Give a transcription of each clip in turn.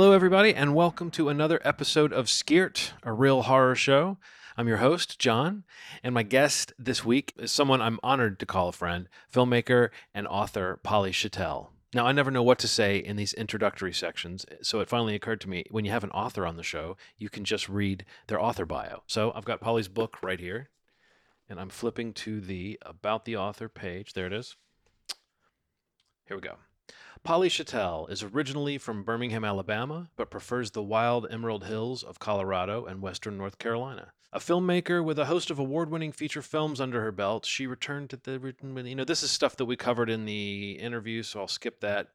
Hello, everybody, and welcome to another episode of Skeert, a real horror show. I'm your host, John, and my guest this week is someone I'm honored to call a friend, filmmaker and author Polly Schattel. Now, I never know what to say in these introductory sections, so it finally occurred to me when you have an author on the show, you can just read their author bio. So I've got Polly's book right here, and I'm flipping to the About the Author page. There it is. Here we go. Polly Schattel is originally from Birmingham, Alabama, but prefers the wild emerald hills of Colorado and western North Carolina. A filmmaker with a host of award winning feature films under her belt, she returned to the. You know, this is stuff that we covered in the interview, so I'll skip that.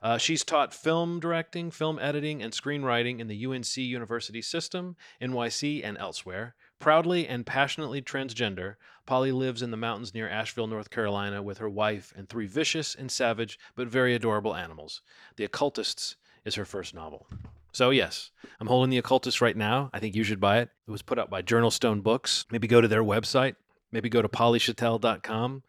Uh, she's taught film directing, film editing, and screenwriting in the UNC University System, NYC, and elsewhere. Proudly and passionately transgender, Polly lives in the mountains near Asheville, North Carolina, with her wife and three vicious and savage but very adorable animals. The Occultists is her first novel. So, yes, I'm holding The Occultist right now. I think you should buy it. It was put out by JournalStone Books. Maybe go to their website. Maybe go to pollyschattel.com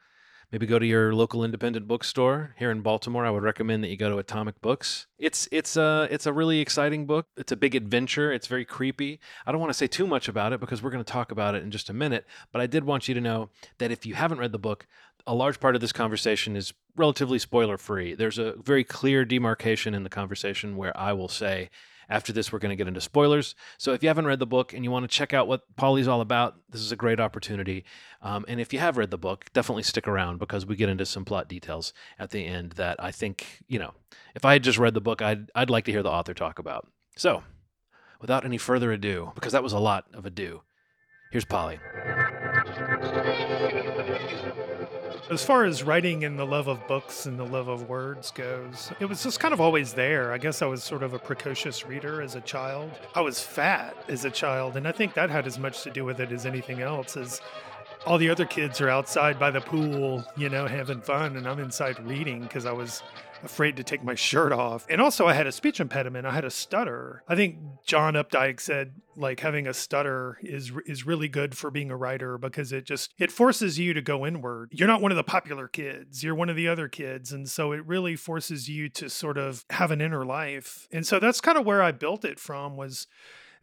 maybe go to your local independent bookstore here in Baltimore. I would recommend that you go to Atomic Books. It's it's a it's a really exciting book. It's a big adventure. It's very creepy. I don't want to say too much about it because we're going to talk about it in just a minute, but I did want you to know that if you haven't read the book, a large part of this conversation is relatively spoiler free. There's a very clear demarcation in the conversation where I will say after this, we're going to get into spoilers. So if you haven't read the book and you want to check out what Polly's all about, this is a great opportunity. Um, and if you have read the book, definitely stick around because we get into some plot details at the end that I think, you know, if I had just read the book, I'd, I'd like to hear the author talk about. So without any further ado, because that was a lot of ado, here's Polly. As far as writing and the love of books and the love of words goes, it was just kind of always there. I guess I was sort of a precocious reader as a child. I was fat as a child, and I think that had as much to do with it as anything else. As all the other kids are outside by the pool, you know, having fun, and I'm inside reading because I was afraid to take my shirt off. And also, I had a speech impediment. I had a stutter. I think John Updike said like having a stutter is is really good for being a writer because it just it forces you to go inward. You're not one of the popular kids. You're one of the other kids, and so it really forces you to sort of have an inner life. And so that's kind of where I built it from was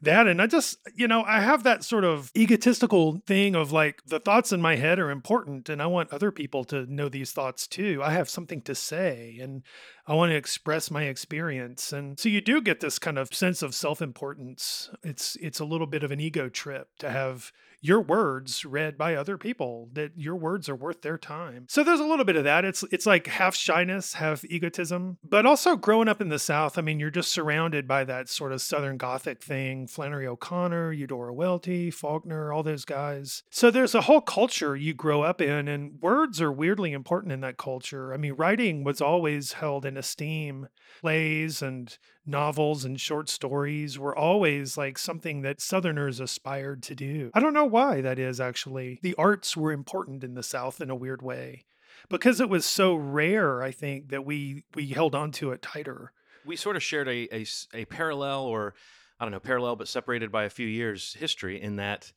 that and i just you know i have that sort of egotistical thing of like the thoughts in my head are important and i want other people to know these thoughts too. I have something to say and i want to express my experience and so you do get this kind of sense of self-importance. It's it's a little bit of an ego trip to have your words read by other people that your words are worth their time. So there's a little bit of that. It's it's like half shyness, half egotism, but also growing up in the South. I mean, you're just surrounded by that sort of Southern Gothic thing. Flannery O'Connor, Eudora Welty, Faulkner, all those guys. So there's a whole culture you grow up in, and words are weirdly important in that culture. I mean, writing was always held in esteem. Plays and novels and short stories were always like something that Southerners aspired to do. I don't know why that is actually. The arts were important in the South in a weird way. Because it was so rare, I think, that we we held on to it tighter. We sort of shared a, a, a parallel or I don't know, parallel but separated by a few years history in that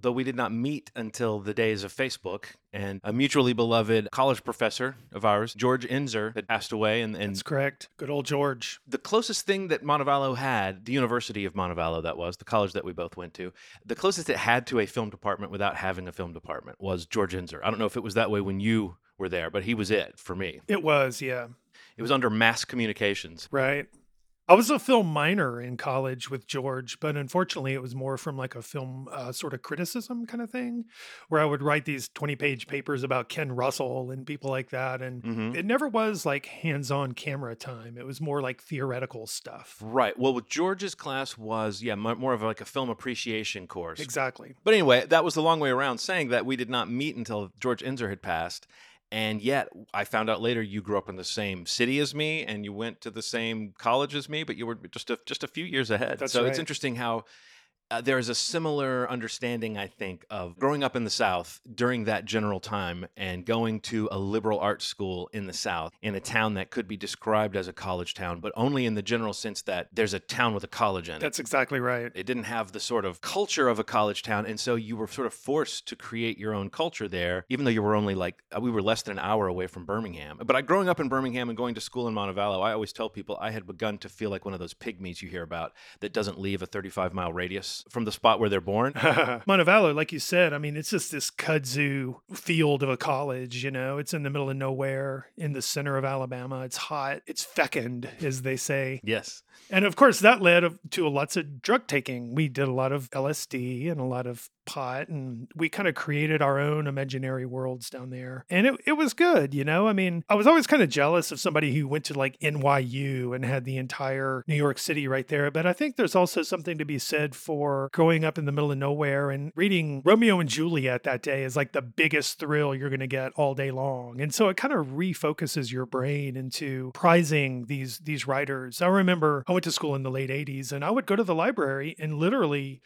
though we did not meet until the days of Facebook. And a mutually beloved college professor of ours, George Inzer, had passed away. And, and That's correct. Good old George. The closest thing that Montevallo had, the University of Montevallo, that was, the college that we both went to, the closest it had to a film department without having a film department was George Inzer. I don't know if it was that way when you were there, but he was it for me. It was, yeah. It was under mass communications. Right. I was a film minor in college with George, but unfortunately, it was more from like a film uh, sort of criticism kind of thing, where I would write these 20 page papers about Ken Russell and people like that. And mm-hmm. it never was like hands on camera time, it was more like theoretical stuff. Right. Well, with George's class was, yeah, more of like a film appreciation course. Exactly. But anyway, that was the long way around saying that we did not meet until George Inzer had passed. And yet, I found out later you grew up in the same city as me, and you went to the same college as me, but you were just a just a few years ahead. That's so right. it's interesting how uh, there's a similar understanding, I think, of growing up in the South during that general time and going to a liberal arts school in the South in a town that could be described as a college town, but only in the general sense that there's a town with a college in it. That's exactly right. It didn't have the sort of culture of a college town. And so you were sort of forced to create your own culture there, even though you were only like, uh, we were less than an hour away from Birmingham. But I, growing up in Birmingham and going to school in Montevallo, I always tell people I had begun to feel like one of those pygmies you hear about that doesn't leave a 35 mile radius from the spot where they're born. Montevallo, like you said, I mean, it's just this kudzu field of a college, you know, it's in the middle of nowhere in the center of Alabama. It's hot, it's fecund, as they say. yes. And of course, that led to lots of drug taking. We did a lot of LSD and a lot of pot, and we kind of created our own imaginary worlds down there. And it, it was good, you know? I mean, I was always kind of jealous of somebody who went to like NYU and had the entire New York City right there. But I think there's also something to be said for growing up in the middle of nowhere and reading Romeo and Juliet that day is like the biggest thrill you're going to get all day long. And so it kind of refocuses your brain into prizing these these writers. I remember I went to school in the late 80s and I would go to the library and literally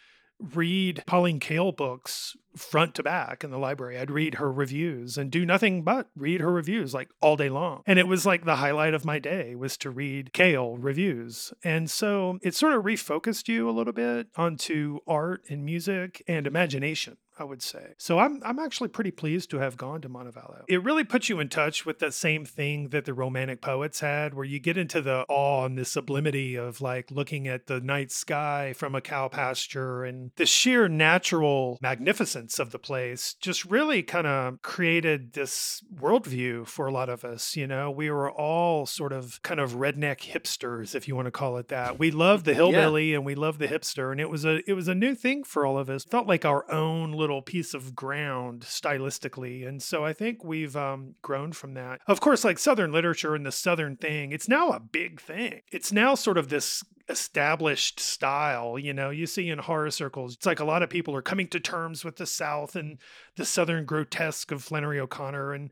read Pauline Kael books front to back in the library. I'd read her reviews and do nothing but read her reviews like all day long. And it was like the highlight of my day was to read Kael reviews. And so it sort of refocused you a little bit onto art and music and imagination. I would say. So I'm I'm actually pretty pleased to have gone to Montevallo. It really puts you in touch with that same thing that the romantic poets had, where you get into the awe and the sublimity of like looking at the night sky from a cow pasture and the sheer natural magnificence of the place just really kind of created this worldview for a lot of us. You know, we were all sort of kind of redneck hipsters, if you want to call it that. We loved the hillbilly yeah. and we loved the hipster, and it was a it was a new thing for all of us. It felt like our own little little piece of ground stylistically. And so I think we've um, grown from that. Of course, like Southern literature and the Southern thing, it's now a big thing. It's now sort of this established style. You know, you see in horror circles, it's like a lot of people are coming to terms with the South and the Southern grotesque of Flannery O'Connor. And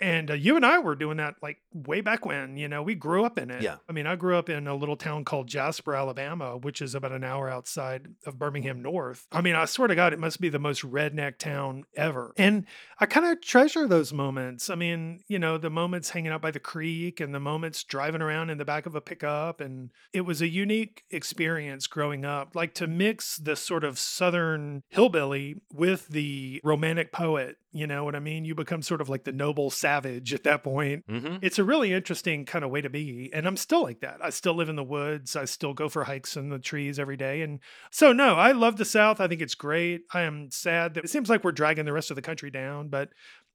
and uh, you and I were doing that like way back when, you know, we grew up in it. Yeah. I mean, I grew up in a little town called Jasper, Alabama, which is about an hour outside of Birmingham North. I mean, I swear to God, it must be the most redneck town ever. And I kind of treasure those moments. I mean, you know, the moments hanging out by the creek and the moments driving around in the back of a pickup. And it was a unique experience growing up, like to mix the sort of Southern hillbilly with the romantic poet you know what I mean? You become sort of like the noble savage at that point. Mm-hmm. It's a really interesting kind of way to be. And I'm still like that. I still live in the woods. I still go for hikes in the trees every day. And so, no, I love the South. I think it's great. I am sad that it seems like we're dragging the rest of the country down, but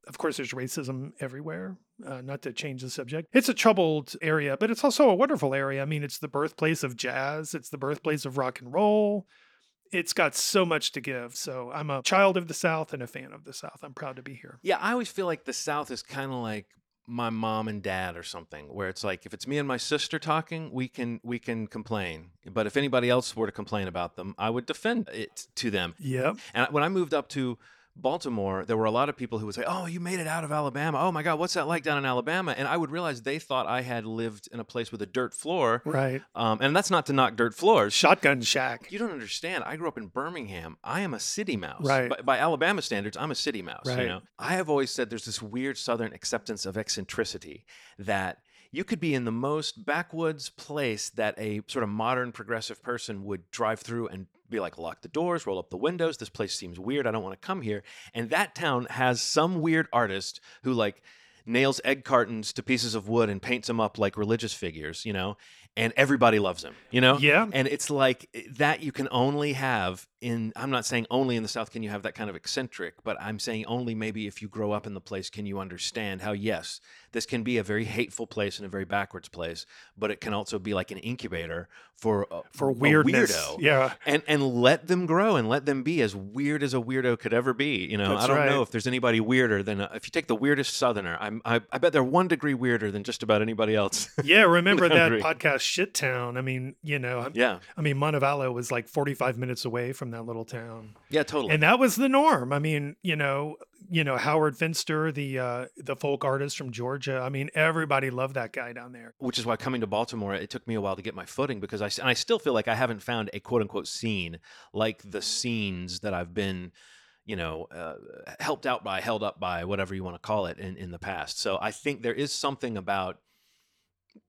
of course, there's racism everywhere. Uh, not to change the subject. It's a troubled area, but it's also a wonderful area. I mean, it's the birthplace of jazz, it's the birthplace of rock and roll it's got so much to give. So I'm a child of the South and a fan of the South. I'm proud to be here. Yeah, I always feel like the South is kind of like my mom and dad or something where it's like if it's me and my sister talking we can we can complain but if anybody else were to complain about them i would defend it to them yep and when i moved up to Baltimore, there were a lot of people who would say, "Oh, you made it out of Alabama. Oh my God, what's that like down in Alabama?" And I would realize they thought I had lived in a place with a dirt floor, right? Um, and that's not to knock dirt floors. Shotgun shack. You don't understand. I grew up in Birmingham. I am a city mouse, right? By, by Alabama standards, I'm a city mouse. Right. You know, I have always said there's this weird Southern acceptance of eccentricity that you could be in the most backwoods place that a sort of modern progressive person would drive through and be like, lock the doors, roll up the windows. This place seems weird. I don't want to come here. And that town has some weird artist who like nails egg cartons to pieces of wood and paints them up like religious figures, you know, and everybody loves him, you know? Yeah. And it's like eh, that you can only have in, I'm not saying only in the South can you have that kind of eccentric, but I'm saying only maybe if you grow up in the place can you understand how, yes, this can be a very hateful place and a very backwards place, but it can also be like an incubator for a, for weirdness. weirdo. Yeah, and and let them grow and let them be as weird as a weirdo could ever be. You know, That's I don't right. know if there's anybody weirder than a, if you take the weirdest Southerner. I'm I, I bet they're one degree weirder than just about anybody else. yeah. Remember that podcast shit town. I mean, you know, Yeah. I mean, Montevallo was like 45 minutes away from that little town. Yeah, totally. And that was the norm. I mean, you know, you know, Howard Finster, the uh the folk artist from Georgia. I mean, everybody loved that guy down there. which is why coming to Baltimore, it took me a while to get my footing because I and I still feel like I haven't found a quote unquote scene like the scenes that I've been, you know, uh, helped out by, held up by, whatever you want to call it, in in the past. So I think there is something about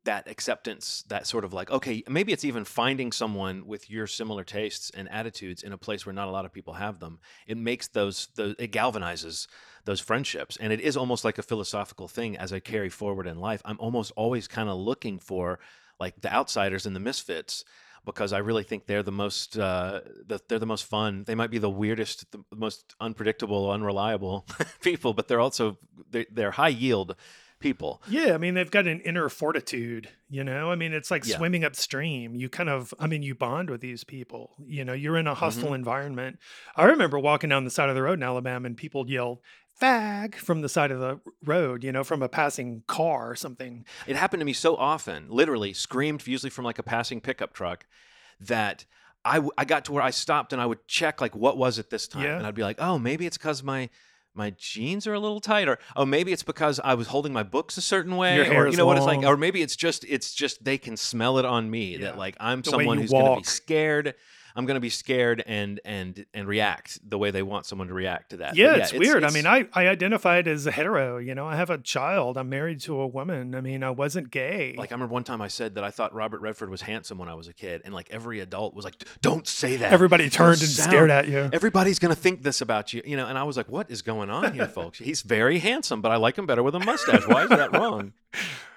that acceptance that sort of like okay maybe it's even finding someone with your similar tastes and attitudes in a place where not a lot of people have them. It makes those those it galvanizes those friendships. And it is almost like a philosophical thing as i carry forward in life. I'm almost always kind of looking for like the outsiders and the misfits because I really think they're the most uh, the, they're the most fun. They might be the weirdest, the most unpredictable, unreliable people, but they're also they're, they're high yield people. Yeah, I mean, they've got an inner fortitude, you know? I mean, it's like Yeah. swimming upstream. You kind of, I mean, you bond with these people. You know, you're in a mm-hmm. hostile environment. I remember walking down the side of the road in Alabama and people yelled, fag from the side of the road, you know, from a passing car or something. It happened to me so often, literally screamed, usually from like a passing pickup truck, that I, w- I got to where I stopped and I would check like what was it this time, Yeah. and I'd be like, oh, maybe it's because my my jeans are a little tight, or oh, maybe it's because I was holding my books a certain way, or you know what it's like, or maybe it's just it's just they can smell it on me Yeah. that like I'm The someone who's going to be scared. I'm going to be scared and and and react the way they want someone to react to that. But Yeah, it's, weird. it's- I mean, I, I identified as a hetero, you know, I have a child. I'm married to a woman. I mean, I wasn't gay. Like I remember one time I said that I thought Robert Redford was handsome when I was a kid, and like every adult was like, "Don't say that." Everybody turned and stared at you. Everybody's gonna think this about you, you know. And I was like, "What is going on here, folks? He's very handsome, but I like him better with a mustache. Why is that wrong?"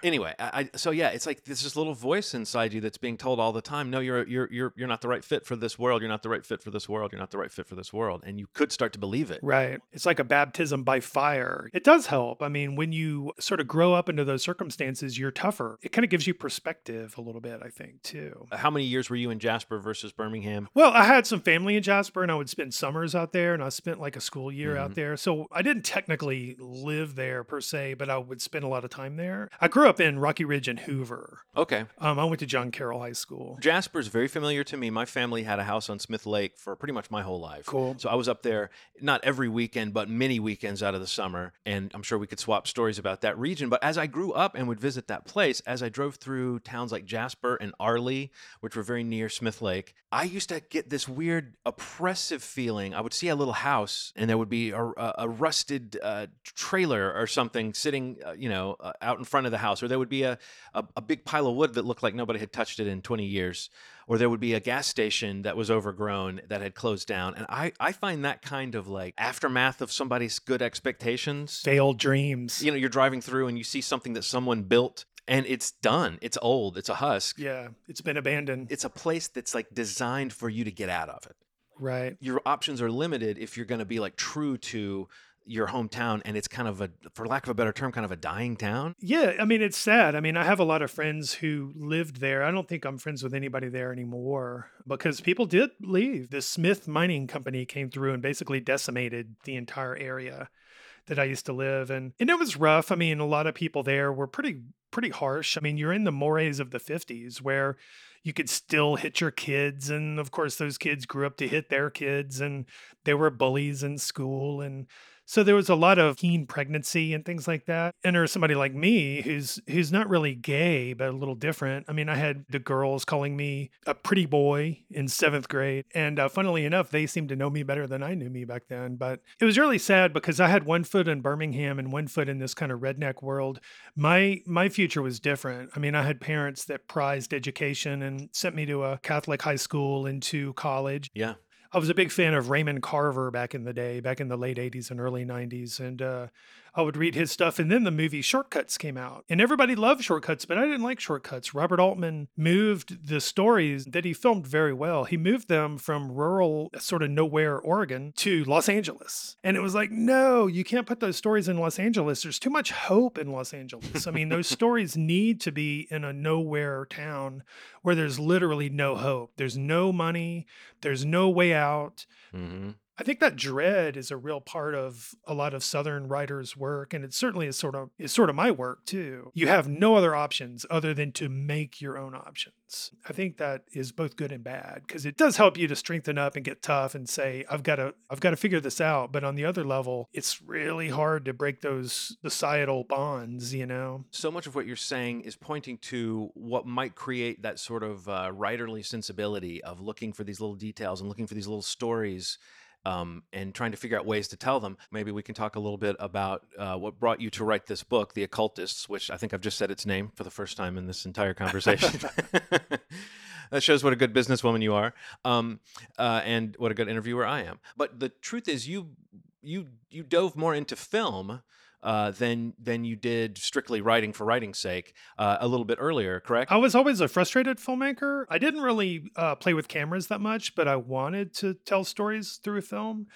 Anyway, I, I so yeah, it's like there's this little voice inside you that's being told all the time, "No, you're you're you're you're not the right fit for this world. You're not the right fit for this world. You're not the right fit for this world." And you could start to believe it. Right. It's like a baptism by fire. It does help. I mean, when you sort of grow up into those circumstances, you're tougher. It kind of gives you perspective a little bit, I think, too. How many years were you in Jasper versus Birmingham? Well, I had some family in Jasper and I would spend summers out there and I spent like a school year out Mhm. there. So I didn't technically live there per se, but I would spend a lot of time there. I grew up in Rocky Ridge and Hoover. Okay, Um, I went to John Carroll High School. Jasper's very familiar to me. My family had a house on Smith Lake for pretty much my whole life. Cool. So I was up there not every weekend, but many weekends out of the summer. And I'm sure we could swap stories about that region. But as I grew up and would visit that place, as I drove through towns like Jasper and Arley, which were very near Smith Lake, I used to get this weird oppressive feeling. I would see a little house and there would be a, a, a rusted uh, trailer or something sitting, uh, you know, uh, out in front of the house, or there would be a, a, a big pile of wood that looked like nobody had touched it in 20 years or there would be a gas station that was overgrown that had closed down and i i find that kind of like aftermath of somebody's good expectations Failed dreams. you know you're driving through and you see something that someone built and it's done it's old it's a husk Yeah, it's been abandoned. it's a place that's like designed for you to get out of it right. your options are limited if you're going to be like true to your hometown and it's kind of a for lack of a better term kind of a dying town Yeah, I mean, it's sad. I mean, I have a lot of friends who lived there. I don't think I'm friends with anybody there anymore because people did leave. The Smith Mining Company came through and basically decimated the entire area that I used to live in. And it was rough. I mean, a lot of people there were pretty pretty harsh. I mean, you're in the mores of the 50s where you could still hit your kids and of course those kids grew up to hit their kids and they were bullies in school and so there was a lot of teen pregnancy and things like that. And there's somebody like me who's who's not really gay, but a little different. I mean, I had the girls calling me a pretty boy in seventh grade, and uh, funnily enough, they seemed to know me better than I knew me back then. But it was really sad because I had one foot in Birmingham and one foot in this kind of redneck world. My my future was different. I mean, I had parents that prized education and sent me to a Catholic high school and to college. yeah I was a big fan of Raymond Carver back in the day, back in the late 80s and early 90s. And uh, I would read his stuff. And then the movie Short Cuts came out. And everybody loved Short Cuts, but I didn't like Short Cuts. Robert Altman moved the stories that he filmed very well. He moved them from rural, sort of nowhere Oregon to Los Angeles. And it was like, no, you can't put those stories in Los Angeles. There's too much hope in Los Angeles. I mean, those stories need to be in a nowhere town where there's literally no hope. There's no money. There's no way out. hmm I think that dread is a real part of a lot of Southern writers' work, and it certainly is sort of is sort of my work too. You have no other options other than to make your own options. I think that is both good and bad because it does help you to strengthen up and get tough and say, I've got to I've got to figure this out. But on the other level, it's really hard to break those societal bonds, you know. So much of what you're saying is pointing to what might create that sort of uh, writerly sensibility of looking for these little details and looking for these little stories um, and trying to figure out ways to tell them. Maybe we can talk a little bit about uh, what brought you to write this book, The Occultists, which I think I've just said its name for the first time in this entire conversation. that shows what a good businesswoman you are, um, uh, and what a good interviewer I am. But the truth is, you you you dove more into film uh, than than you did strictly writing for writing's sake uh, a little bit earlier, correct? I was always a frustrated filmmaker. I didn't really uh, play with cameras that much, but I wanted to tell stories through film.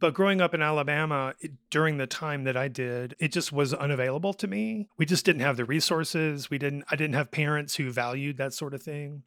But growing up in Alabama it, during the time that I did, it just was unavailable to me. We just didn't have the resources. We didn't. I didn't have parents who valued that sort of thing.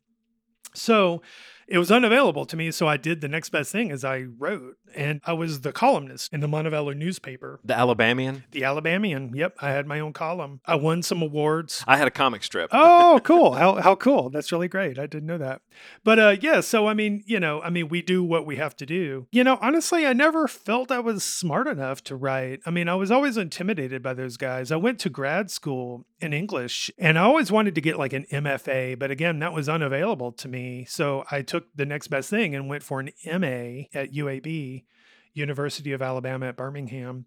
So it was unavailable to me. So I did the next best thing as I wrote. And I was the columnist in the Montevallo newspaper. The Alabamian? The Alabamian. Yep. I had my own column. I won some awards. I had a comic strip. oh, cool. How, how cool. That's really great. I didn't know that. But uh, yeah, so I mean, you know, I mean, we do what we have to do. You know, honestly, I never felt I was smart enough to write. I mean, I was always intimidated by those guys. I went to grad school in English and I always wanted to get like an MFA, but again, that was unavailable to me. So I took the next best thing and went for an MA at UAB, University of Alabama at Birmingham.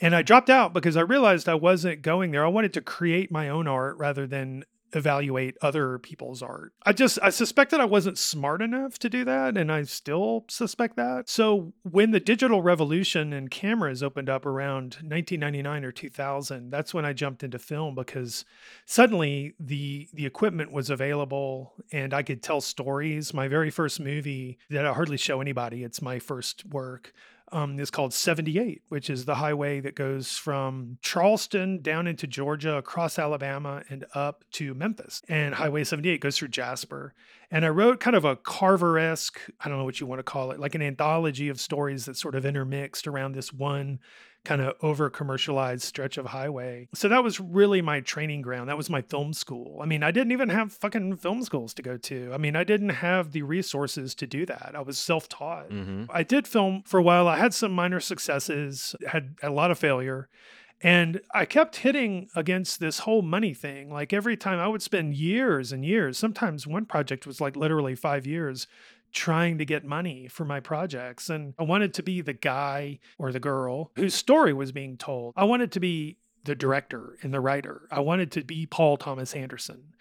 And I dropped out because I realized I wasn't going there. I wanted to create my own art rather than evaluate other people's art. I just I suspect that I wasn't smart enough to do that and I still suspect that. So when the digital revolution and cameras opened up around 1999 or 2000, that's when I jumped into film because suddenly the the equipment was available and I could tell stories. My very first movie that I hardly show anybody, it's my first work um, is called 78, which is the highway that goes from Charleston down into Georgia, across Alabama, and up to Memphis. And Highway 78 goes through Jasper. And I wrote kind of a Carver esque, I don't know what you want to call it, like an anthology of stories that sort of intermixed around this one kind of over commercialized stretch of highway. So that was really my training ground. That was my film school. I mean, I didn't even have fucking film schools to go to. I mean, I didn't have the resources to do that. I was self taught. Mm-hmm. I did film for a while. I had some minor successes, had a lot of failure. And I kept hitting against this whole money thing. Like every time I would spend years and years, sometimes one project was like literally five years trying to get money for my projects. And I wanted to be the guy or the girl whose story was being told. I wanted to be the director and the writer. I wanted to be Paul Thomas Anderson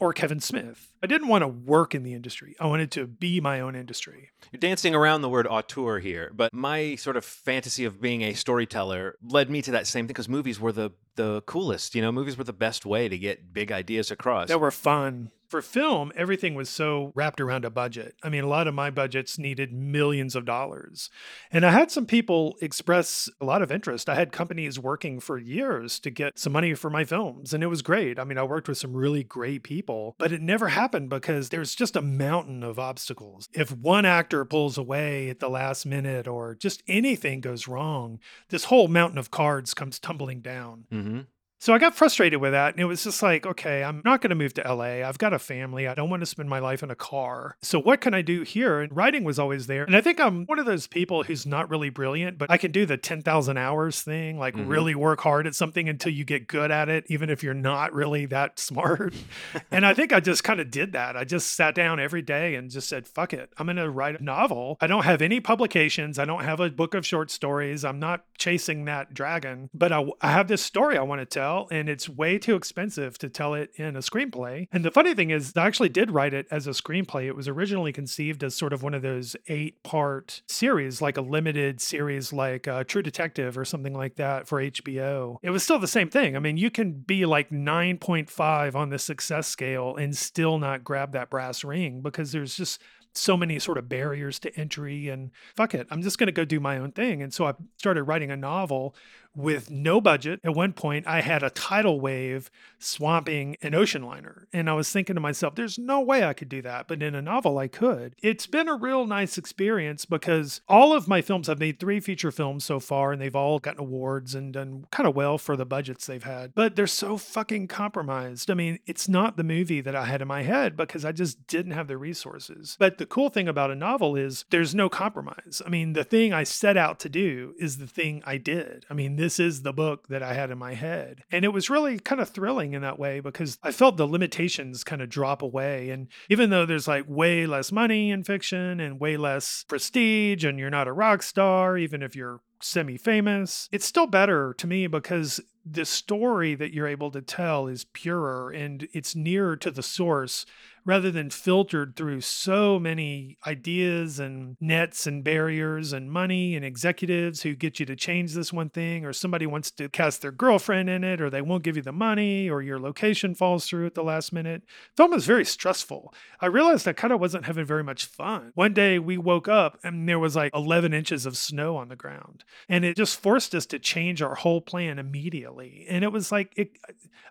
or Kevin Smith. I didn't want to work in the industry. I wanted to be my own industry. You're dancing around the word auteur here, but my sort of fantasy of being a storyteller led me to that same thing because movies were the the coolest. You know, movies were the best way to get big ideas across. They were fun for film, everything was so wrapped around a budget. I mean, a lot of my budgets needed millions of dollars. And I had some people express a lot of interest. I had companies working for years to get some money for my films, and it was great. I mean, I worked with some really great people, but it never happened because there's just a mountain of obstacles. If one actor pulls away at the last minute or just anything goes wrong, this whole mountain of cards comes tumbling down. Mm-hmm. So I got frustrated with that. And it was just like, okay, I'm not going to move to LA. I've got a family. I don't want to spend my life in a car. So what can I do here? And writing was always there. And I think I'm one of those people who's not really brilliant, but I can do the 10,000 hours thing, like mm-hmm. really work hard at something until you get good at it, even if you're not really that smart. and I think I just kind of did that. I just sat down every day and just said, fuck it. I'm going to write a novel. I don't have any publications. I don't have a book of short stories. I'm not chasing that dragon, but I, I have this story I want to tell and it's way too expensive to tell it in a screenplay. And the funny thing is, I actually did write it as a screenplay. It was originally conceived as sort of one of those eight part series, like a limited series like uh, True Detective or something like that for HBO. It was still the same thing. I mean, you can be like 9.5 on the success scale and still not grab that brass ring because there's just so many sort of barriers to entry and fuck it i'm just going to go do my own thing and so i started writing a novel with no budget. At one point, I had a tidal wave swamping an ocean liner. And I was thinking to myself, there's no way I could do that. But in a novel, I could. It's been a real nice experience because all of my films, I've made three feature films so far, and they've all gotten awards and done kind of well for the budgets they've had. But they're so fucking compromised. I mean, it's not the movie that I had in my head because I just didn't have the resources. But the cool thing about a novel is there's no compromise. I mean, the thing I set out to do is the thing I did. I mean, this is the book that I had in my head. And it was really kind of thrilling in that way because I felt the limitations kind of drop away. And even though there's like way less money in fiction and way less prestige, and you're not a rock star, even if you're semi famous, it's still better to me because the story that you're able to tell is purer and it's nearer to the source rather than filtered through so many ideas and nets and barriers and money and executives who get you to change this one thing, or somebody wants to cast their girlfriend in it, or they won't give you the money, or your location falls through at the last minute. Film is very stressful. I realized I kind of wasn't having very much fun. One day we woke up and there was like 11 inches of snow on the ground, and it just forced us to change our whole plan immediately. And it was like, it,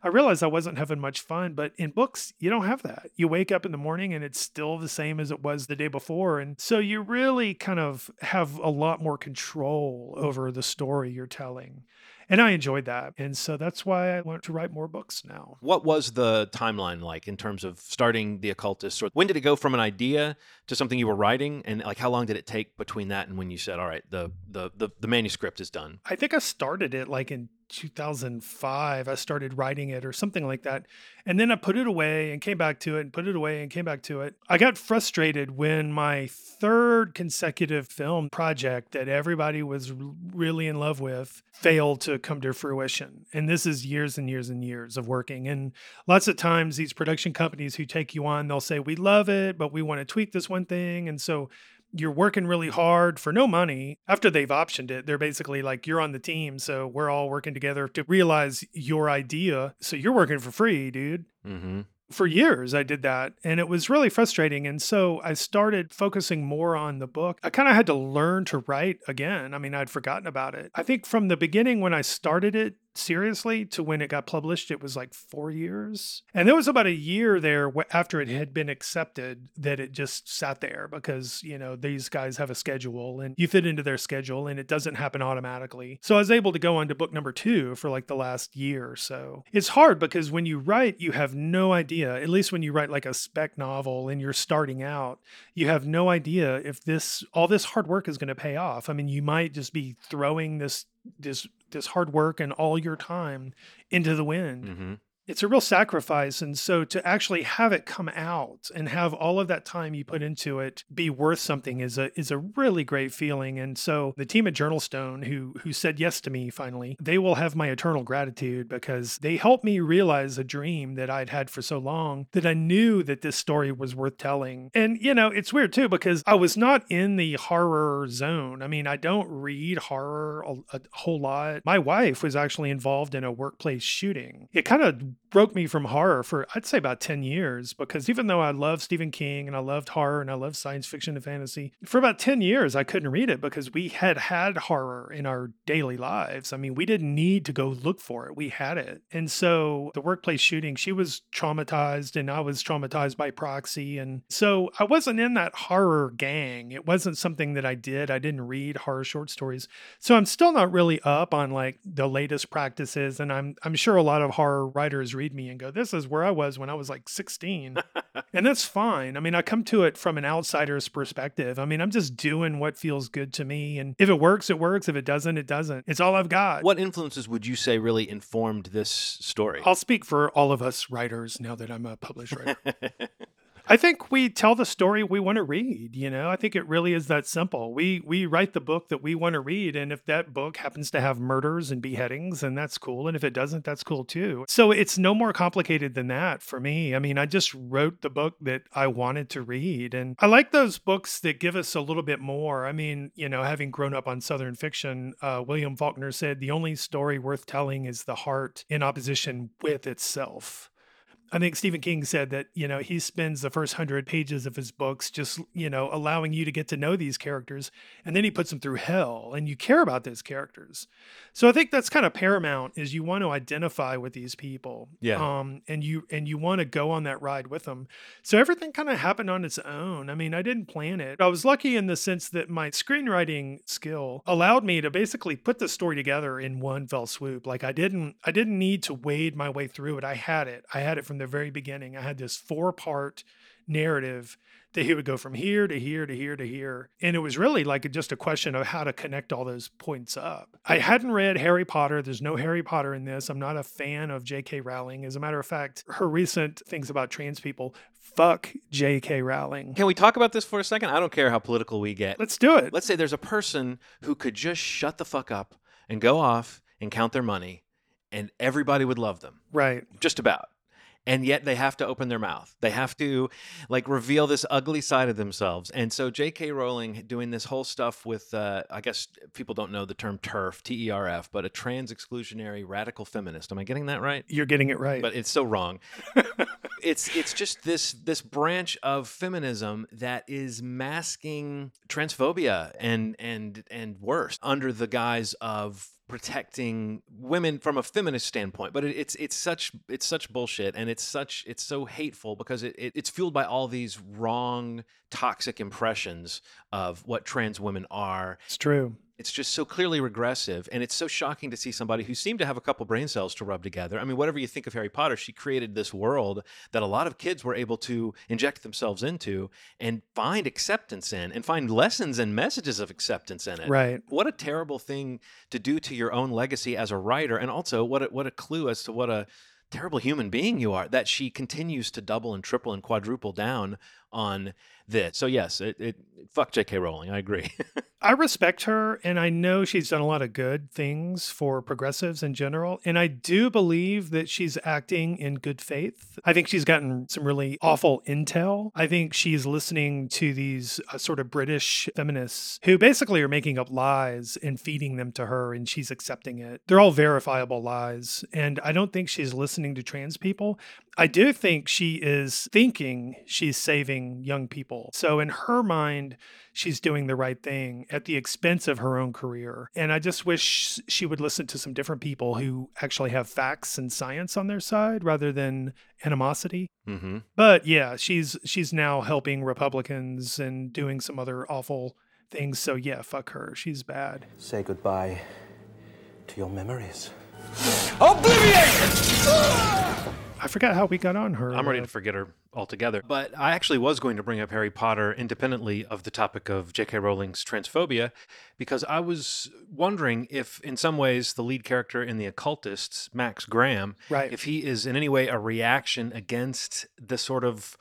I realized I wasn't having much fun, but in books, you don't have that. You wake wake up in the morning and it's still the same as it was the day before. And so you really kind of have a lot more control over the story you're telling. And I enjoyed that. And so that's why I want to write more books now. What was the timeline like in terms of starting The Occultist? Or when did it go from an idea to something you were writing? And like how long did it take between that and when you said, all right, the the the, the manuscript is done? I think I started it like in 2005 i started writing it or something like that. And then i put it away and came back to it and put it away and came back to it. I got frustrated when my third consecutive film project that everybody was really in love with failed to come to fruition. And this is years and years and years of working. And lots of times these production companies who take you on they'll say we love it but we want to tweak this one thing. And so you're working really hard for no money. After they've optioned it, they're basically like, you're on the team. So we're all working together to realize your idea. So you're working for free, dude. Mm-hmm for years I did that and it was really frustrating and so I started focusing more on the book. I kind of had to learn to write again. I mean, I'd forgotten about it. I think from the beginning when I started it, seriously to when it got published it was like four years. And there was about a year there after it had been accepted that it just sat there because you know these guys have a schedule and you fit into their schedule and it doesn't happen automatically. So i was able to go on to book number two for like the last year or so. It's hard because when you write you have no idea at least when you write like a spec novel and you're starting out you have no idea if this all this hard work is going to pay off. I mean you might just be throwing this this this hard work and all your time into the wind. Mm-hmm it's a real sacrifice. And so to actually have it come out and have all of that time you put into it be worth something is a is a really great feeling. And so the team at JournalStone who who said yes to me finally, they will have my eternal gratitude because they helped me realize a dream that I'd had for so long that I knew that this story was worth telling. And you know, it's weird too because I was not in the horror zone. I mean, I don't read horror a, a whole lot. My wife was actually involved in a workplace shooting. It kind of broke me from horror for I'd say about 10 years because even though I love Stephen King and I loved horror and I love science fiction and fantasy, for about 10 years I couldn't read it because we had had horror in our daily lives. I mean, we didn't need to go look for it. We had it. And so the workplace shooting, she was traumatized and I was traumatized by proxy and so I wasn't in that horror gang. It wasn't something that I did. I didn't read horror short stories. So I'm still not really up on like the latest practices and I'm I'm sure a lot of horror writers read me and go, This is where I was when I was like 16. and that's fine. I mean, I come to it from an outsider's perspective. I mean, I'm just doing what feels good to me. And if it works, it works. If it doesn't, it doesn't. It's all I've got. What influences would you say really informed this story? I'll speak for all of us writers now that I'm a published writer. I think we tell the story we want to read, you know. I think it really is that simple. We we write the book that we want to read and if that book happens to have murders and beheadings and that's cool and if it doesn't that's cool too. So it's no more complicated than that for me. I mean, I just wrote the book that I wanted to read and I like those books that give us a little bit more. I mean, you know, having grown up on southern fiction, uh, William Faulkner said the only story worth telling is the heart in opposition with itself. I think Stephen King said that, you know, he spends the first hundred pages of his books just, you know, allowing you to get to know these characters. And then he puts them through hell and you care about those characters. So I think that's kind of paramount is you want to identify with these people. Yeah. Um, and you and you want to go on that ride with them. So everything kind of happened on its own. I mean, I didn't plan it. I was lucky in the sense that my screenwriting skill allowed me to basically put the story together in one fell swoop. Like I didn't I didn't need to wade my way through it. I had it. I had it from the very beginning. I had this four part narrative that he would go from here to here to here to here. And it was really like just a question of how to connect all those points up. I hadn't read Harry Potter. There's no Harry Potter in this. I'm not a fan of J.K. Rowling. As a matter of fact, her recent things about trans people, fuck J.K. Rowling. Can we talk about this for a second? I don't care how political we get. Let's do it. Let's say there's a person who could just shut the fuck up and go off and count their money, and everybody would love them. Right. Just about. And yet they have to open their mouth. They have to like reveal this ugly side of themselves. And so J.K. Rowling doing this whole stuff with, uh, I guess people don't know the term TERF, T E R F, but a trans exclusionary radical feminist. Am I getting that right? You're getting it right. but it's so wrong. it's it's just this this branch of feminism that is masking transphobia and and and worse under the guise of protecting women from a feminist standpoint but it, it's it's such it's such bullshit and it's such it's so hateful because it, it it's fueled by all these wrong toxic impressions of what trans women are it's true. It's just so clearly regressive and it's so shocking to see somebody who seemed to have a couple brain cells to rub together i mean whatever you think of harry potter she created this world that a lot of kids were able to inject themselves into and find acceptance in and find lessons and messages of acceptance in it Right. what a terrible thing to do to your own legacy as a writer and also what a, what a clue as to what a terrible human being you are that she continues to double and triple and quadruple down on this so yes it, it fuck jk rowling i agree I respect her and I know she's done a lot of good things for progressives in general. And I do believe that she's acting in good faith. I think she's gotten some really awful intel. I think she's listening to these uh, sort of British feminists who basically are making up lies and feeding them to her and she's accepting it. They're all verifiable lies. And I don't think she's listening to trans people. I do think she is thinking she's saving young people. So in her mind, she's doing the right thing at the expense of her own career. And I just wish she would listen to some different people who actually have facts and science on their side rather than animosity. mm-hmm. But yeah, she's she's now helping Republicans and doing some other awful things. So yeah, fuck her. She's bad. Say goodbye to your memories. I forgot how we got on her. I'm ready uh, to forget her altogether. But I actually was going to bring up Harry Potter independently of the topic of J.K. Rowling's transphobia because I was wondering if, in some ways, the lead character in The Occultists, Max Graham, Right. if he is in any way a reaction against the sort of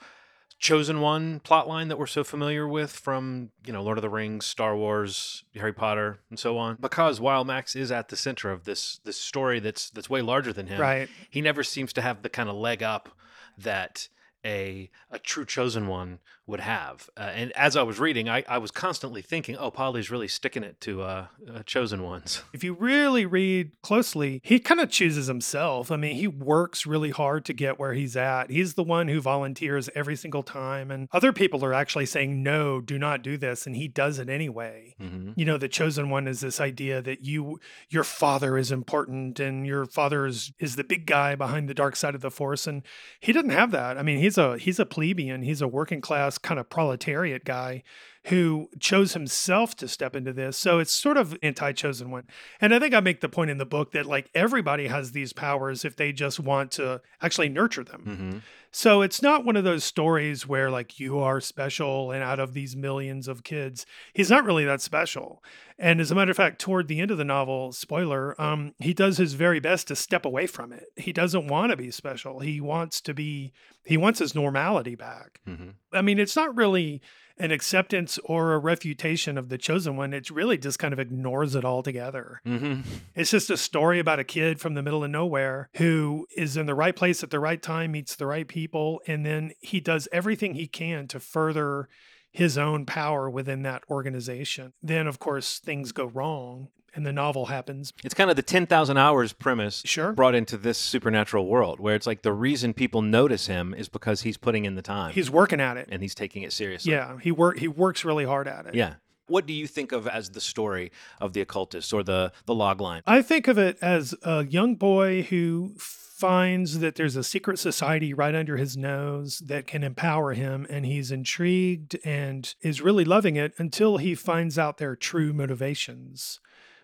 chosen one plotline that we're so familiar with from you know lord of the rings star wars harry potter and so on because while max is at the center of this this story that's that's way larger than him Right. he never seems to have the kind of leg up that a a true chosen one would have. Uh, and as I was reading, I, I was constantly thinking, oh, Polly's really sticking it to uh, uh, chosen ones. If you really read closely, he kind of chooses himself. I mean, he works really hard to get where he's at. He's the one who volunteers every single time. And other people are actually saying, no, do not do this. And he does it anyway. hmm You know, the chosen one is this idea that you, your father is important and your father is, is the big guy behind the dark side of the force. And he doesn't have that. I mean, he's a, he's a plebeian. He's a working class kind of proletariat guy who chose himself to step into this. So it's sort of anti-chosen one. And I think I make the point in the book that like everybody has these powers if they just want to actually nurture them. hmm So it's not one of those stories where like you are special and out of these millions of kids, he's not really that special. And as a matter of fact, toward the end of the novel, spoiler, um, he does his very best to step away from it. He doesn't want to be special. He wants to be, he wants his normality back. hmm I mean, it's not really an acceptance or a refutation of the chosen one. It really just kind of ignores it altogether. hmm It's just a story about a kid from the middle of nowhere who is in the right place at the right time, meets the right people, and then he does everything he can to further his own power within that organization. Then, of course, things go wrong. And the novel happens. It's kind of the 10,000 hours premise Sure. brought into this supernatural world where it's like the reason people notice him is because he's putting in the time He's working at it. and he's taking it seriously. Yeah, he work he works really hard at it. Yeah. What do you think of as the story of the occultist or the the log line? I think of it as a young boy who finds that there's a secret society right under his nose that can empower him, and he's intrigued and is really loving it until he finds out their true motivations,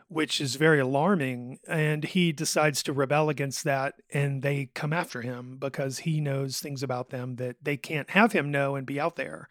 which is very alarming. And he decides to rebel against that, and they come after him because he knows things about them that they can't have him know and be out there.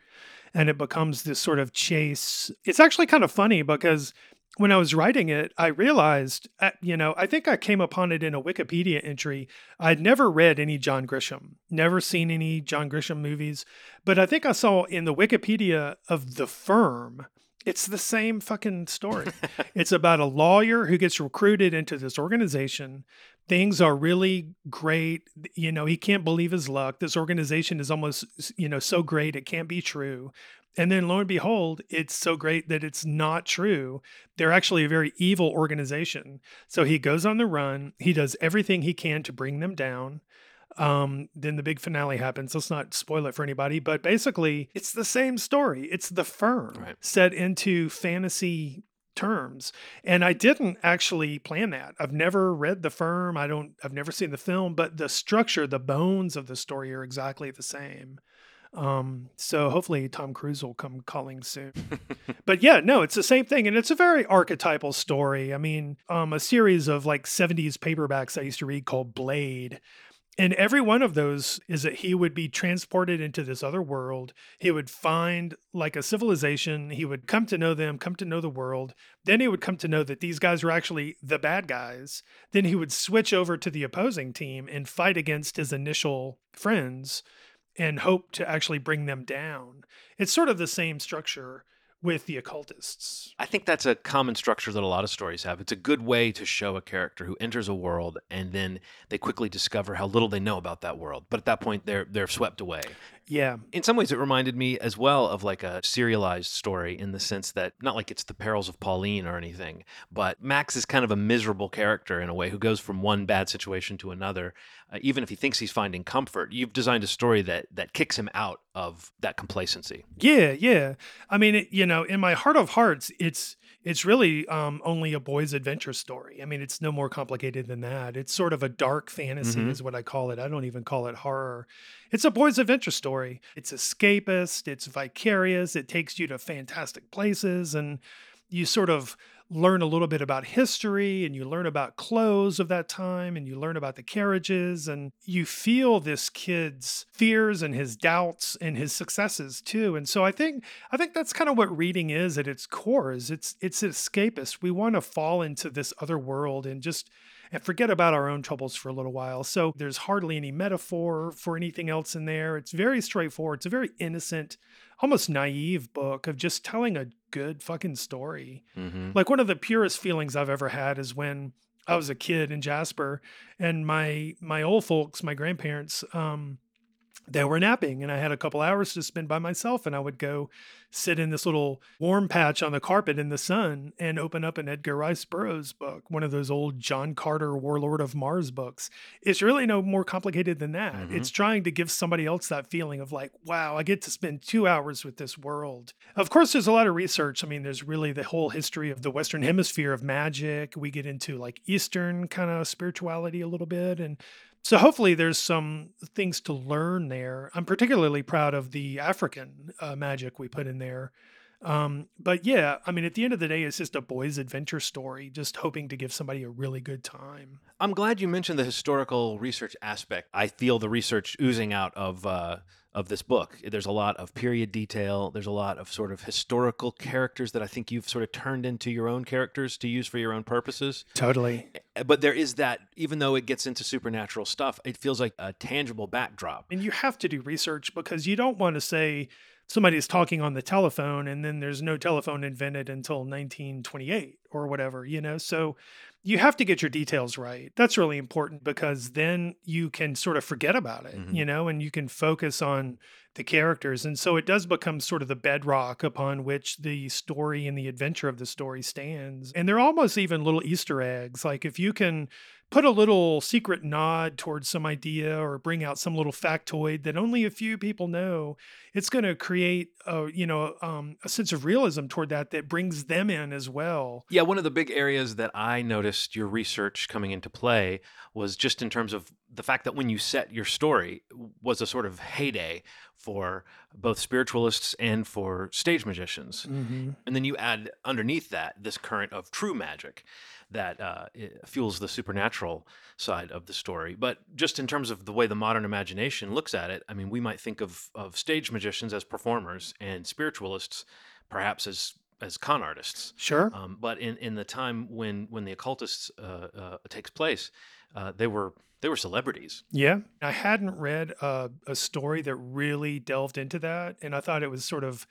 And it becomes this sort of chase. It's actually kind of funny because when I was writing it, I realized, uh, you know, I think I came upon it in a Wikipedia entry. I'd never read any John Grisham, never seen any John Grisham movies, but I think I saw in the Wikipedia of The Firm, it's the same fucking story. it's about a lawyer who gets recruited into this organization. Things are really great. You know, he can't believe his luck. This organization is almost, you know, so great it can't be true. And then lo and behold, it's so great that it's not true. They're actually a very evil organization. So he goes on the run. He does everything he can to bring them down. Um, then the big finale happens. Let's not spoil it for anybody, but basically, it's the same story. It's the firm Right. set into fantasy terms. And I didn't actually plan that. I've never read the firm. I don't I've never seen the film, but the structure, the bones of the story are exactly the same. Um, so hopefully Tom Cruise will come calling soon. but yeah, no, it's the same thing. And it's a very archetypal story. I mean, um, a series of like 70s paperbacks I used to read called Blade. And every one of those is that he would be transported into this other world. He would find like a civilization. He would come to know them, come to know the world. Then he would come to know that these guys were actually the bad guys. Then he would switch over to the opposing team and fight against his initial friends and hope to actually bring them down. It's sort of the same structure with the occultists. I think that's a common structure that a lot of stories have. It's a good way to show a character who enters a world and then they quickly discover how little they know about that world. But at that point they're they're swept away. Yeah. In some ways it reminded me as well of like a serialized story in the sense that not like it's the perils of Pauline or anything, but Max is kind of a miserable character in a way who goes from one bad situation to another. Uh, even if he thinks he's finding comfort, you've designed a story that that kicks him out of that complacency. Yeah, yeah. I mean, it, you know, in my heart of hearts, it's it's really um, only a boy's adventure story. I mean, it's no more complicated than that. It's sort of a dark fantasy, Mhm. is what I call it. I don't even call it horror. It's a boy's adventure story. It's escapist. It's vicarious. It takes you to fantastic places, and you sort of learn a little bit about history and you learn about clothes of that time and you learn about the carriages and you feel this kid's fears and his doubts and his successes too. And so i think i think that's kind of what reading is at its core is it's it's escapist. We want to fall into this other world and just and forget about our own troubles for a little while. So there's hardly any metaphor for anything else in there. It's very straightforward. It's a very innocent almost naive book of just telling a good fucking story Mm-hmm. like one of the purest feelings I've ever had is when I was a kid in Jasper and my my old folks, my grandparents, um, they were napping and I had a couple hours to spend by myself and I would go sit in this little warm patch on the carpet in the sun and open up an Edgar Rice Burroughs book, one of those old John Carter Warlord of Mars books. It's really no more complicated than that. Mhm. It's trying to give somebody else that feeling of like, wow, I get to spend 2 hours with this world. Of course there's a lot of research. I mean, there's really the whole history of the western hemisphere of magic. We get into like eastern kind of spirituality a little bit and so hopefully there's some things to learn there. I'm particularly proud of the African uh, magic we put in there. Um, but yeah, I mean, at the end of the day, it's just a boy's adventure story, just hoping to give somebody a really good time. I'm glad you mentioned the historical research aspect. I feel the research oozing out of uh, of this book. There's a lot of period detail. There's a lot of sort of historical characters that I think you've sort of turned into your own characters to use for your own purposes. Totally. Eh, but there is that, even though it gets into supernatural stuff, it feels like a tangible backdrop. And you have to do research because you don't want to say somebody's talking on the telephone and then there's no telephone invented until 1928 or whatever, you know? So you have to get your details right. That's really important because then you can sort of forget about it, Mhm. you know, and you can focus on the characters. And so it does become sort of the bedrock upon which the story and the adventure of the story stands. And they're almost even little Easter eggs. Like if you can put a little secret nod towards some idea or bring out some little factoid that only a few people know, it's going to create a, you know, um, a sense of realism toward that that brings them in as well. Yeah, one of the big areas that I noticed your research coming into play was just in terms of the fact that when you set your story was a sort of heyday for both spiritualists and for stage magicians. Mm-hmm. And then you add underneath that this current of true magic that uh, fuels the supernatural side of the story. But just in terms of the way the modern imagination looks at it, I mean, we might think of, of stage magicians as performers and spiritualists perhaps as as con artists. Sure. Um, but in, in the time when when the occultists uh, uh, takes place, uh, they were they were celebrities. Yeah. I hadn't read a, a story that really delved into that. And I thought it was sort of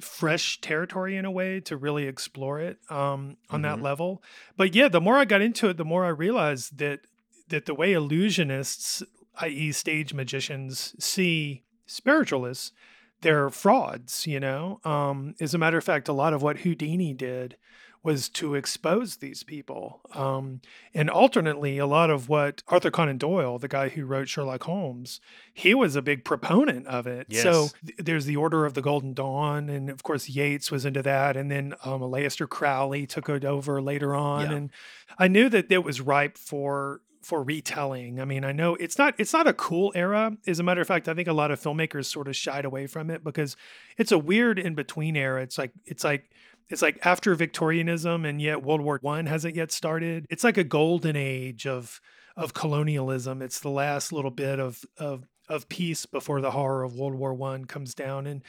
fresh territory in a way to really explore it um, on that Mhm. level. But yeah, the more I got into it, the more I realized that that the way illusionists, i.e., stage magicians, see spiritualists, they're frauds, you know? Um, as a matter of fact, a lot of what Houdini did was to expose these people. Um, and alternately, a lot of what Arthur Conan Doyle, the guy who wrote Sherlock Holmes, he was a big proponent of it. So th- there's the Order of the Golden Dawn, and of course Yeats was into that, and then um, Aleister Crowley took it over later on, Yeah. and I knew that it was ripe for for retelling. I mean, I know it's not it's not a cool era. As a matter of fact, I think a lot of filmmakers sort of shied away from it because it's a weird in between era. It's like it's like it's like after Victorianism and yet World War One hasn't yet started. It's like a golden age of of colonialism. It's the last little bit of of of peace before the horror of World War One comes down. And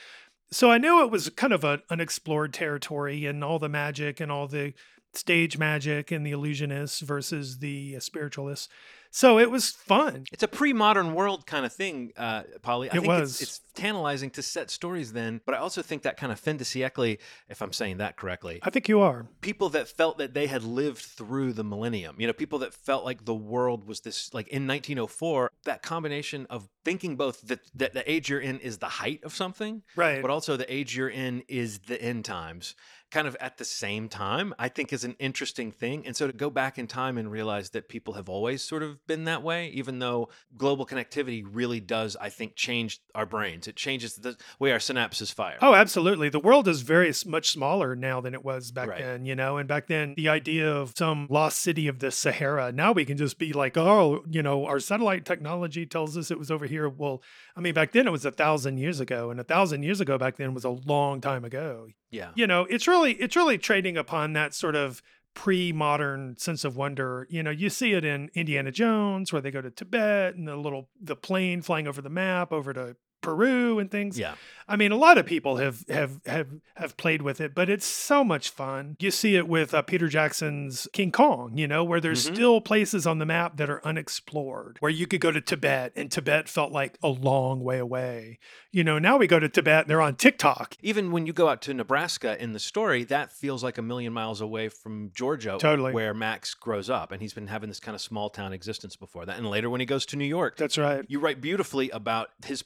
so I knew it was kind of an unexplored territory and all the magic and all the stage magic and the illusionists versus the uh, spiritualists. So it was fun. It's a pre-modern world kind of thing, uh, Polly. I It think was. It's, it's tantalizing to set stories then, but I also think that kind of fin de siècle, if I'm saying that correctly, I think you are. people that felt that they had lived through the millennium, you know, people that felt like the world was this, like in 1904, that combination of thinking both that, that the age you're in is the height of something, Right. but also the age you're in is the end times kind of at the same time i think is an interesting thing and so to go back in time and realize that people have always sort of been that way even though global connectivity really does i think change our brains it changes the way our synapses fire Oh, absolutely. The world is very much smaller now than it was back Right. then, you know. And back then, the idea of some lost city of the Sahara, now we can just be like, oh, you know, our satellite technology tells us it was over here. Well, I mean, back then it was a thousand years ago, and a thousand years ago back then was a long time ago. yeah You know, it's really, it's really trading upon that sort of pre-modern sense of wonder. You know, you see it in Indiana Jones where they go to Tibet and the little the plane flying over the map over to Peru and things. yeah I mean, a lot of people have have have have played with it, but it's so much fun. You see it with uh, Peter Jackson's King Kong, you know, where there's Mhm. still places on the map that are unexplored, where you could go to Tibet, and Tibet felt like a long way away. You know, now we go to Tibet and they're on TikTok. even when you go out to nebraska in the story that feels like a million miles away from georgia Totally. where max grows up and he's been having this kind of small town existence before that and later when he goes to new york That's right. You write beautifully about his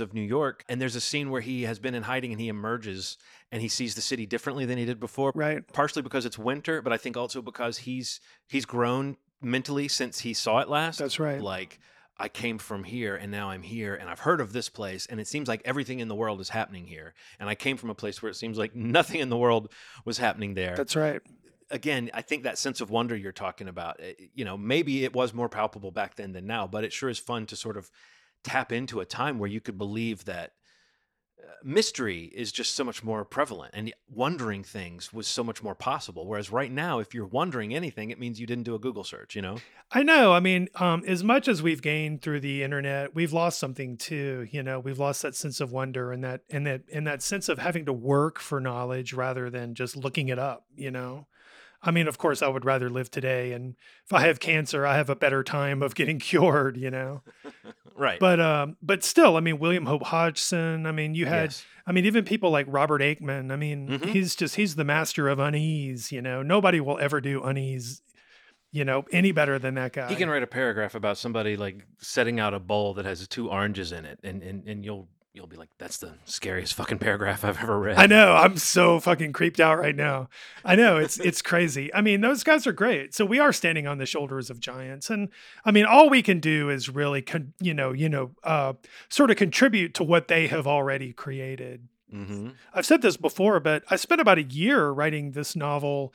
of New York, and there's a scene where he has been in hiding and he emerges and he sees the city differently than he did before. Right. Partially because it's winter, but I think also because he's he's grown mentally since he saw it last. That's right. Like I came from here and now I'm here and I've heard of this place and it seems like everything in the world is happening here. And I came from a place where it seems like nothing in the world was happening there That's right. again, I think that sense of wonder you're talking about, eh, you know, maybe it was more palpable back then than now, but it sure is fun to sort of tap into a time where you could believe that uh, mystery is just so much more prevalent and wondering things was so much more possible. Whereas right now, if you're wondering anything, it means you didn't do a Google search, you know? I know. I mean, um, as much as we've gained through the internet, we've lost something too. You know, we've lost that sense of wonder and that and that and that sense of having to work for knowledge rather than just looking it up. You know, I mean, of course, I would rather live today, and if I have cancer, I have a better time of getting cured. You know, Right. but um, but still, I mean, William Hope Hodgson. I mean, you had Yes. I mean, even people like Robert Aickman. I mean, Mhm. he's just he's the master of unease. You know, nobody will ever do unease you know, any better than that guy. He can write a paragraph about somebody like setting out a bowl that has two oranges in it, and and, and you'll you'll be like, that's the scariest fucking paragraph I've ever read. I know. I'm so fucking creeped out right now. I know it's it's crazy. I mean, those guys are great. So we are standing on the shoulders of giants, and I mean, all we can do is really, con- you know, you know, uh, sort of contribute to what they have already created. Mm-hmm. I've said this before, but I spent about a year writing this novel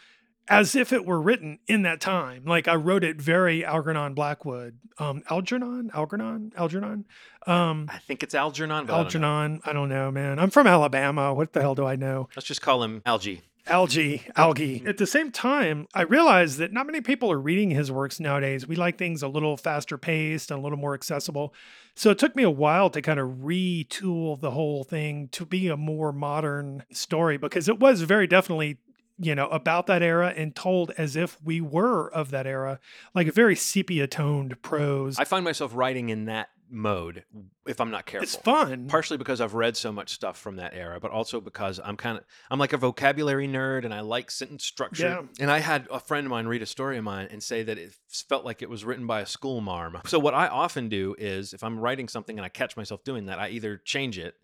as if it were written in that time. Like I wrote it very Algernon Blackwood. Um, Algernon? Algernon? Algernon? Um, I think it's Algernon. But I don't. Algernon. I don't know, man. I'm from Alabama. What the hell do I know? Let's just call him Algie. Algae, algae. At the same time, I realized that not many people are reading his works nowadays. We like things a little faster paced and a little more accessible. So it took me a while to kind of retool the whole thing to be a more modern story because it was very definitely you know about that era and told as if we were of that era like a very sepia toned prose I find myself writing in that mode if I'm not careful. it's fun partially because I've read so much stuff from that era, but also because I'm kind of I'm like a vocabulary nerd and I like sentence structure. Yeah. And I had a friend of mine read a story of mine and say that it felt like it was written by a school marm. So what I often do is if I'm writing something and I catch myself doing that, I either change it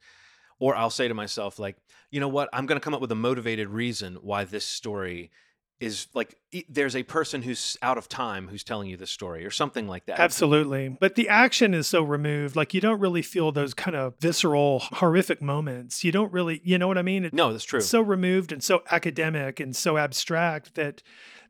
or I'll say to myself like, you know what, I'm going to come up with a motivated reason why this story is like there's a person who's out of time who's telling you this story or something like that. Absolutely. But the action is so removed. Like you don't really feel those kind of visceral, horrific moments. You don't really, you know what I mean? It- No, that's true. It's so removed and so academic and so abstract that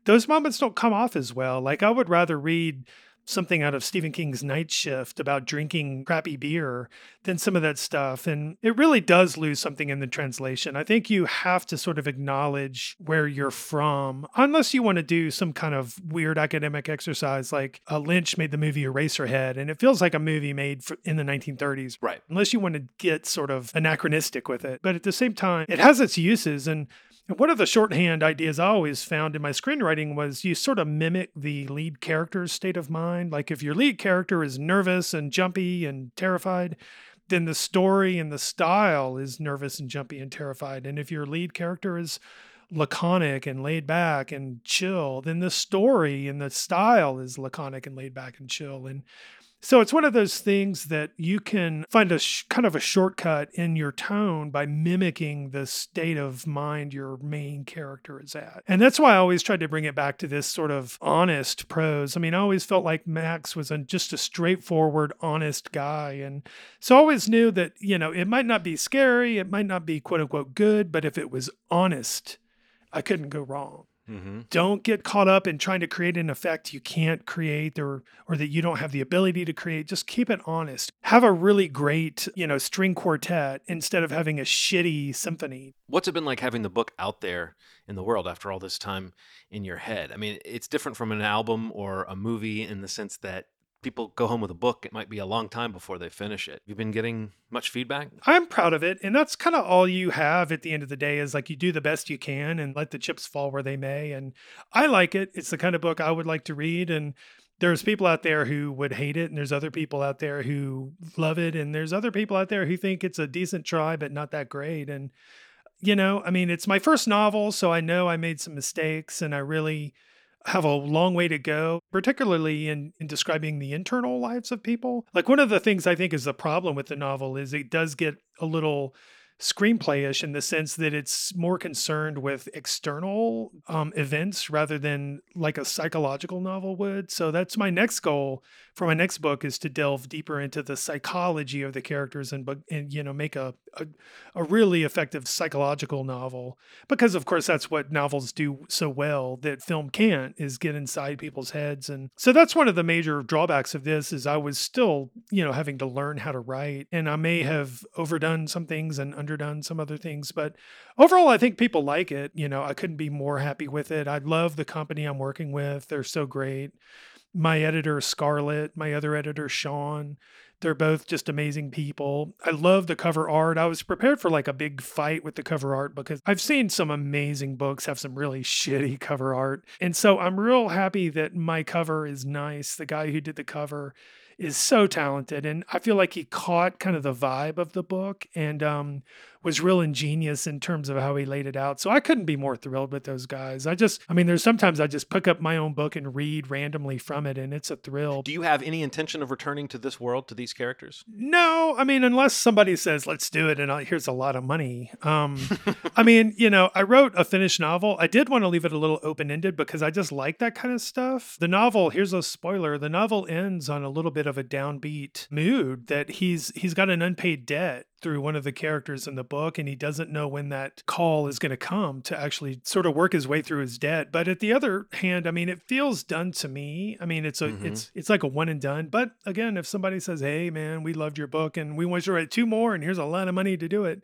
those moments don't come off as well. Like I would rather read something out of Stephen King's Night Shift about drinking crappy beer than some of that stuff. And it really does lose something in the translation. I think you have to sort of acknowledge where you're from, unless you want to do some kind of weird academic exercise like uh, Lynch made the movie Eraserhead, and it feels like a movie made for, in the 1930s right. unless you want to get sort of anachronistic with it. But at the same time, it has its uses. And one of the shorthand ideas I always found in my screenwriting was you sort of mimic the lead character's state of mind. Like if your lead character is nervous and jumpy and terrified, then the story and the style is nervous and jumpy and terrified. And if your lead character is laconic and laid back and chill, then the story and the style is laconic and laid back and chill. And so it's one of those things that you can find a sh- kind of a shortcut in your tone by mimicking the state of mind your main character is at. And that's why I always tried to bring it back to this sort of honest prose. I mean, I always felt like Max was a, just a straightforward, honest guy. And so I always knew that, you know, it might not be scary, it might not be quote unquote good, but if it was honest, I couldn't go wrong Mm-hmm. don't get caught up in trying to create an effect you can't create or or that you don't have the ability to create just keep it honest have a really great you know string quartet instead of having a shitty symphony What's it been like having the book out there in the world after all this time in your head? I mean, it's different from an album or a movie in the sense that people go home with a book. It might be a long time before they finish it. You've been getting much feedback? i'm proud of it and that's kind of all you have at the end of the day is like you do the best you can and let the chips fall where they may and i like it it's the kind of book i would like to read and there's people out there who would hate it and there's other people out there who love it and there's other people out there who think it's a decent try but not that great and you know i mean it's my first novel so i know i made some mistakes and i really have a long way to go particularly in, in describing the internal lives of people. Like one of the things i think is the problem with the novel is it does get a little screenplayish in the sense that it's more concerned with external um, events rather than like a psychological novel would. So that's my next goal for my next book is to delve deeper into the psychology of the characters and, and you know make a, a a really effective psychological novel. Because of course that's what novels do so well that film can't is get inside people's heads. And so that's one of the major drawbacks of this is I was still you know having to learn how to write. And I may have overdone some things and underdone some other things but overall I think people like it you know I couldn't be more happy with it I love the company I'm working with they're so great my editor Scarlett my other editor Sean they're both just amazing people. I love the cover art. I was prepared for like a big fight with the cover art because I've seen some amazing books have some really shitty cover art. And so I'm real happy that my cover is nice. The guy who did the cover is so talented. And I feel like he caught kind of the vibe of the book and um, was real ingenious in terms of how he laid it out. So I couldn't be more thrilled with those guys. I just, I mean, there's sometimes I just pick up my own book and read randomly from it, and it's a thrill. Do you have any intention of returning to this world, to these characters? No, I mean, unless somebody says, let's do it, and I'll, here's a lot of money. Um, I mean, you know, I wrote a finished novel. I did want to leave it a little open ended because I just like that kind of stuff. The novel, here's a spoiler the novel ends on a little bit of a downbeat mood that he's he's got an unpaid debt through one of the characters in the book and he doesn't know when that call is going to come to actually sort of work his way through his debt. But at the other hand i mean it feels done to me. I mean it's a mm-hmm. it's it's like a one and done. But again if somebody says hey man we loved your book and we want you to write two more and here's a lot of money to do it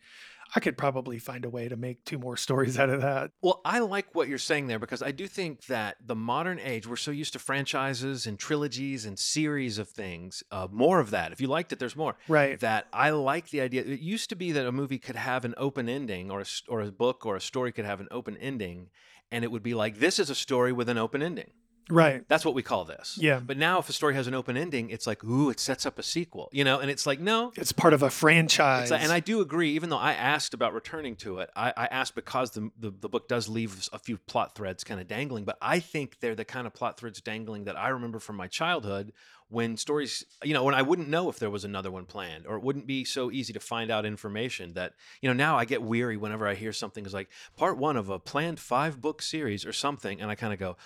I could probably find a way to make two more stories out of that. Well, I like what you're saying there because I do think that the modern age, we're so used to franchises and trilogies and series of things. Uh, more of that. If you liked it, there's more. Right. That I like the idea. It used to be that a movie could have an open ending, or a, or a book or a story could have an open ending, and it would be like, this is a story with an open ending. Right. That's what we call this. Yeah. But now if a story has an open ending, it's like, ooh, it sets up a sequel, you know? And it's like, no. It's part of a franchise. Like, and I do agree, even though I asked about returning to it, I, I asked because the, the, the, book does leave a few plot threads kind of dangling, but I think they're the kind of plot threads dangling that I remember from my childhood when stories, you know, when I wouldn't know if there was another one planned or it wouldn't be so easy to find out information that, you know, now I get weary whenever I hear something is like part one of a planned five book series or something. And I kind of go,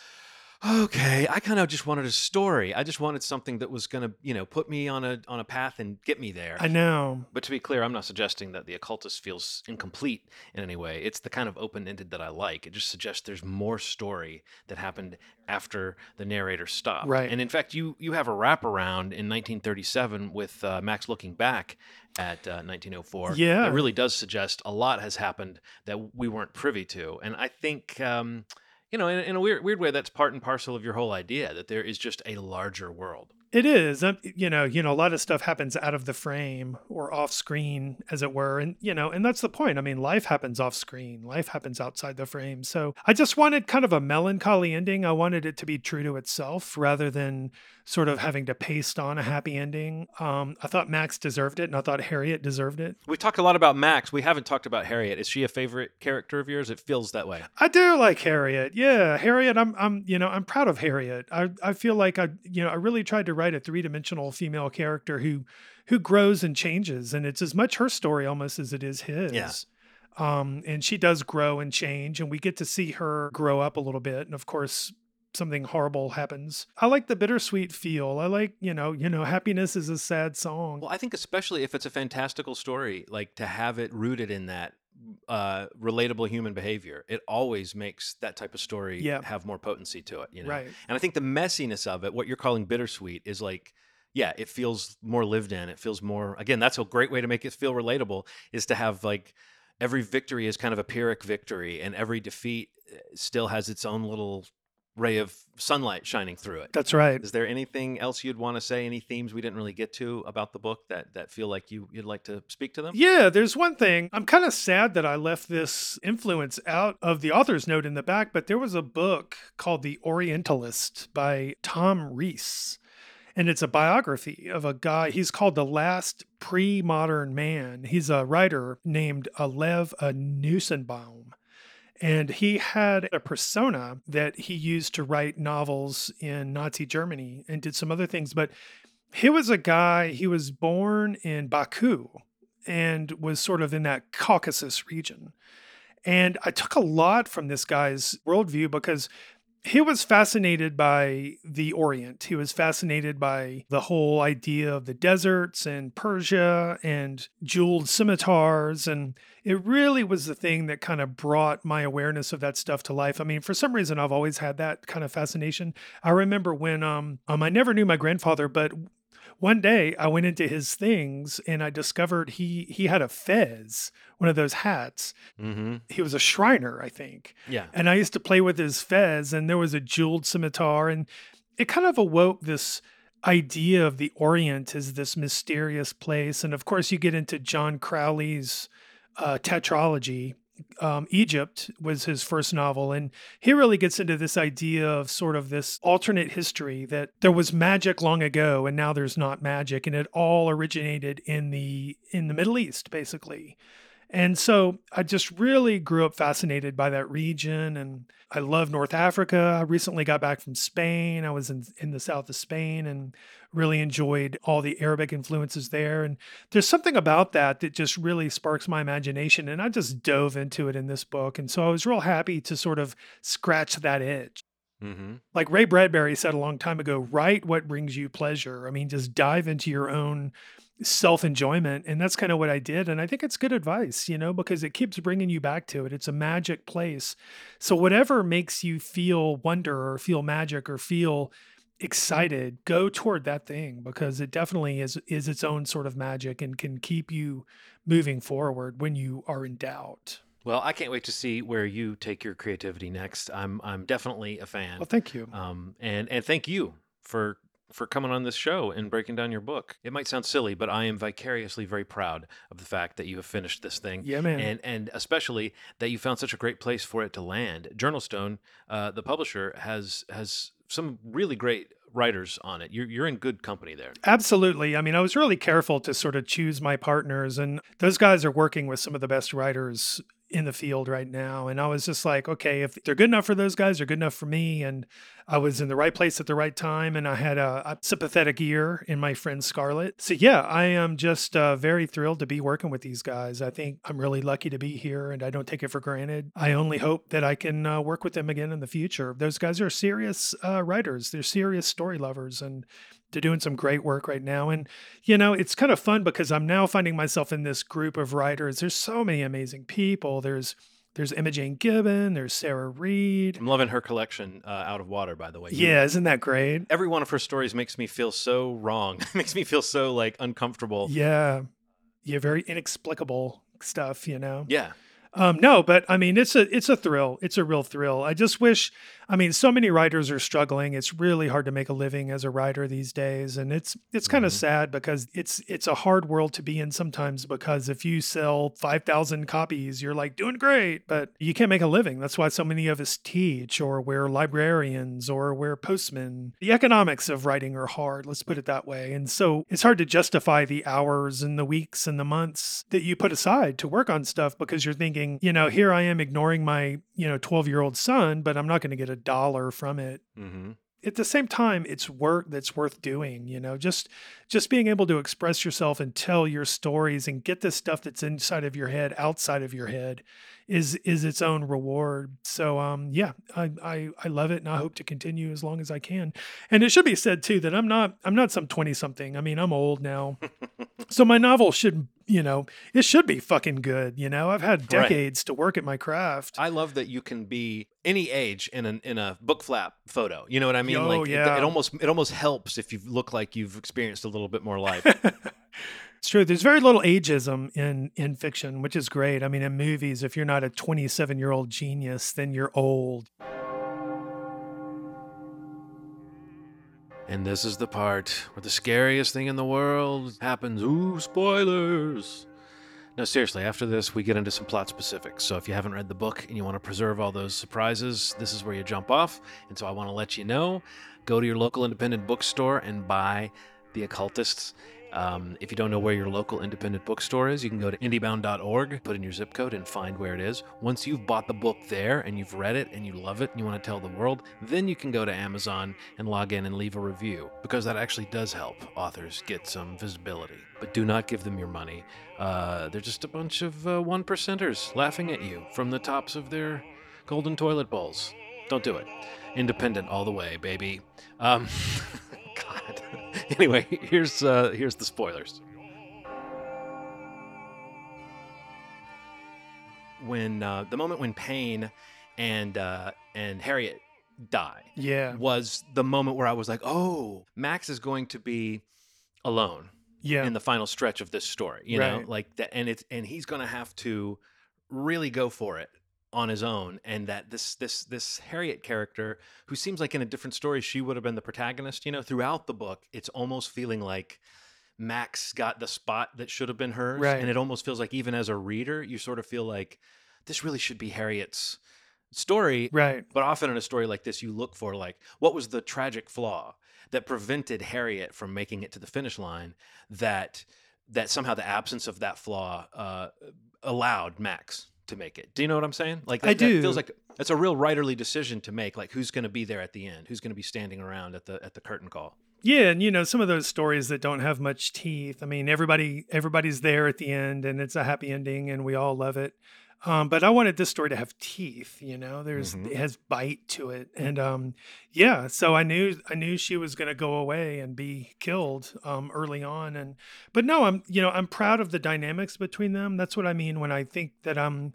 okay i kind of just wanted a story. I just wanted something that was going to you know put me on a on a path and get me there. I know. But to be clear i'm not suggesting that the occultist feels incomplete in any way. It's the kind of open-ended that i like. It just suggests there's more story that happened after the narrator stopped. Right. And in fact you you have a wraparound in 1937 with uh, max looking back at uh, 1904 yeah. That really does suggest a lot has happened that we weren't privy to. And i think um, you know, in, in, a weird weird way, that's part and parcel of your whole idea that there is just a larger world. It is, um, you know, you know, a lot of stuff happens out of the frame or off screen, as it were, and you know, and that's the point. I mean, life happens off screen, life happens outside the frame. So I just wanted kind of a melancholy ending. I wanted it to be true to itself rather than sort of having to paste on a happy ending. Um, I thought Max deserved it, and I thought Harriet deserved it. We talked a lot about Max. We haven't talked about Harriet. Is she a favorite character of yours? It feels that way. I do like Harriet. Yeah, Harriet. I'm, I'm, you know, I'm proud of Harriet. I, I feel like I, you know, I really tried to write a three dimensional female character who, who grows and changes, and it's as much her story almost as it is his. Yeah. Um, and she does grow and change, and we get to see her grow up a little bit. And of course, something horrible happens. I like the bittersweet feel. I like, you know, you know, happiness is a sad song. Well, I think especially if it's a fantastical story, like to have it rooted in that uh, relatable human behavior, it always makes that type of story yeah. have more potency to it. You know, right? And I think the messiness of it, what you're calling bittersweet, is like yeah, it feels more lived in. It feels more again, that's a great way to make it feel relatable is to have like every victory is kind of a pyrrhic victory and every defeat eh, still has its own little ray of sunlight shining through it. That's right. Is there anything else you'd want to say? Any themes we didn't really get to about the book that that feel like you you'd like to speak to them? Yeah, there's one thing. I'm kind of sad that I left this influence out of the author's note in the back, but there was a book called The Orientalist by Tom Reiss. And it's a biography of a guy. He's called the last pre modern man. He's a writer named Lev Nussimbaum and he had a persona that he used to write novels in Nazi Germany and did some other things. But he was a guy, he was born in Baku and was sort of in that Caucasus region. And I took a lot from this guy's worldview because he was fascinated by the Orient. He was fascinated by the whole idea of the deserts and Persia and jeweled scimitars. And it really was the thing that kind of brought my awareness of that stuff to life. I mean, for some reason, I've always had that kind of fascination. I remember when um, um I never knew my grandfather, but one day I went into his things and I discovered he he had a fez, one of those hats. Mm-hmm. He was a Shriner, I think. Yeah. And I used to play with his fez, and there was a jeweled scimitar, and it kind of awoke this idea of the Orient as this mysterious place. And of course, you get into John Crowley's uh, tetralogy um, Egypt was his first novel, and he really gets into this idea of sort of this alternate history that there was magic long ago, and now there's not magic, and it all originated in the in the Middle East, basically. And so I just really grew up fascinated by that region. And I love North Africa. I recently got back from Spain. I was in, in the south of Spain and really enjoyed all the Arabic influences there. And there's something about that that just really sparks my imagination. And I just dove into it in this book. And so I was real happy to sort of scratch that itch. Mm-hmm. Like Ray Bradbury said a long time ago, write what brings you pleasure. I mean, just dive into your own self enjoyment. And that's kind of what I did. And I think it's good advice, you know, because it keeps bringing you back to it. It's a magic place. So, whatever makes you feel wonder or feel magic or feel excited go toward that thing because it definitely is is its own sort of magic and can keep you moving forward when you are in doubt Well, I can't wait to see where you take your creativity next. I'm I'm definitely a fan. well thank you Um, and and thank you for for coming on this show and breaking down your book. It might sound silly, but I am vicariously very proud of the fact that you have finished this thing. yeah man And and especially that you found such a great place for it to land. JournalStone, uh, the publisher, has has some really great writers on it. You're you're in good company there. Absolutely. I mean, I was really careful to sort of choose my partners, and those guys are working with some of the best writers in the field right now. And I was just like, okay, if they're good enough for those guys, they're good enough for me. And I was in the right place at the right time, and I had a, a sympathetic ear in my friend Scarlett. So, yeah, I am just uh, very thrilled to be working with these guys. I think I'm really lucky to be here, and I don't take it for granted. I only hope that I can uh, work with them again in the future. Those guys are serious uh, writers, they're serious story lovers, and they're doing some great work right now. And, you know, it's kind of fun because I'm now finding myself in this group of writers. There's so many amazing people. There's there's Emma Jane Gibbon, there's Sarah Read. I'm loving her collection, uh, Out of Water, by the way. Yeah, isn't that great? Every one of her stories makes me feel so wrong. makes me feel so like uncomfortable. Yeah. Yeah, very inexplicable stuff, you know. Yeah. Um, no, but I mean, it's a it's a thrill. It's a real thrill. I just wish. I mean, so many writers are struggling. It's really hard to make a living as a writer these days, and it's it's kind of Mhm. sad because it's it's a hard world to be in sometimes. Because if you sell five thousand copies, you're like doing great, but you can't make a living. That's why so many of us teach, or we're librarians, or we're postmen. The economics of writing are hard. Let's put it that way. And so it's hard to justify the hours and the weeks and the months that you put aside to work on stuff because you're thinking, you know, here I am ignoring my, you know, 12 year old son, but I'm not going to get a dollar from it. Mm-hmm. At the same time, it's work that's worth doing, you know, just just being able to express yourself and tell your stories and get the stuff that's inside of your head outside of your head is is its own reward. So um yeah, I, I I love it and I hope to continue as long as I can. And it should be said too that I'm not I'm not some 20 something. I mean, I'm old now. so my novel should, you know, it should be fucking good, you know. I've had Right. decades to work at my craft. I love that you can be any age in an in a book flap photo. You know what I mean? Oh, like it- yeah. it, almost it almost helps if you look like you've experienced a little bit more life. It's true. There's very little ageism in in fiction, which is great. I mean, in movies, if you're not a 27 year old genius, then you're old. and this is the part where the scariest thing in the world happens. Ooh, spoilers. No, seriously, after this, we get into some plot specifics. So if you haven't read the book and you want to preserve all those surprises, this is where you jump off. And so I want to let you know go to your local independent bookstore and buy The Occultists. Um, if you don't know where your local independent bookstore is, you can go to indiebound.org, put in your zip code, and find where it is. Once you've bought the book there and you've read it and you love it and you want to tell the world, then you can go to Amazon and log in and leave a review because that actually does help authors get some visibility. But do not give them your money. Uh, they're just a bunch of uh, one percenters laughing at you from the tops of their golden toilet bowls. Don't do it. Independent all the way, baby. Um, God. Anyway, here's uh, here's the spoilers. When uh, the moment when Payne and uh, and Harriet die Yeah. was the moment where I was like, oh, Max is going to be alone Yeah. in the final stretch of this story you know like that and it's and he's gonna have to really go for it on his own and that this this this harriet character who seems like in a different story she would have been the protagonist you know throughout the book it's almost feeling like max got the spot that should have been hers Right. and it almost feels like even as a reader you sort of feel like this really should be Harriet's story. Right. But often in a story like this, you look for like what was the tragic flaw that prevented Harriet from making it to the finish line that that somehow the absence of that flaw uh, allowed Max to make it. Do you know what I'm saying? Like I that, that do. feels like that's a real writerly decision to make. Like who's going to be there at the end? Who's going to be standing around at the at the curtain call? Yeah, and you know some of those stories that don't have much teeth. I mean, everybody everybody's there at the end, and it's a happy ending, and we all love it. Um, but I wanted this story to have teeth. You know, there's Mhm. it has bite to it, and um, yeah. So I knew I knew she was going to go away and be killed um, early on, and but no, I'm you know I'm proud of the dynamics between them. That's what I mean when I think that I'm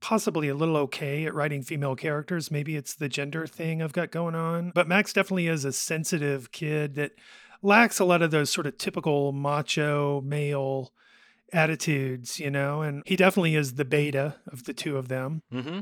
possibly a little okay at writing female characters. Maybe it's the gender thing I've got going on. But Max definitely is a sensitive kid that lacks a lot of those sort of typical macho male attitudes, you know, and he definitely is the beta of the two of them. Mm-hmm.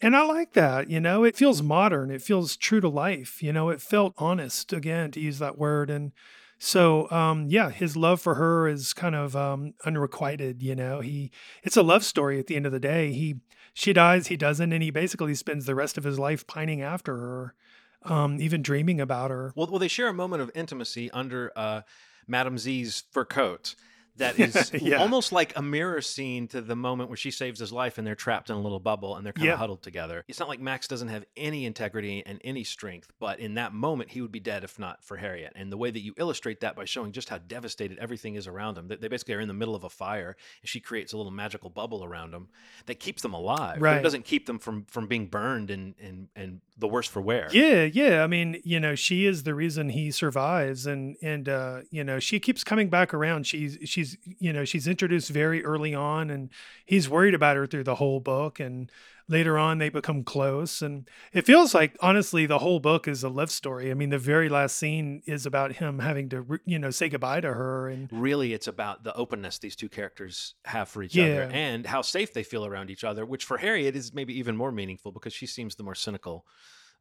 And I like that, you know, it feels modern, it feels true to life, you know, it felt honest again to use that word and so um yeah, his love for her is kind of um unrequited, you know. He it's a love story at the end of the day. He she dies, he doesn't and he basically spends the rest of his life pining after her. Um even dreaming about her. Well, well, they share a moment of intimacy under uh, Madame Z's fur coat. That is Yeah. almost like a mirror scene to the moment where she saves his life and they're trapped in a little bubble and they're kind of huddled together. It's not like Max doesn't have any integrity and any strength, but in that moment, he would be dead if not for Harriet. And the way that you illustrate that by showing just how devastated everything is around them, they basically are in the middle of a fire and she creates a little magical bubble around them that keeps them alive. But Right. it doesn't keep them from, from being burned and, and, and the worse for wear. Yeah, yeah. I mean, you know, she is the reason he survives and and uh, you know, she keeps coming back around. She's she's you know, she's introduced very early on and he's worried about her through the whole book and later on they become close and it feels like honestly the whole book is a love story. I mean, the very last scene is about him having to you know, say goodbye to her and really it's about the openness these two characters have for each Yeah. other and how safe they feel around each other which for harriet is maybe even more meaningful because she seems the more cynical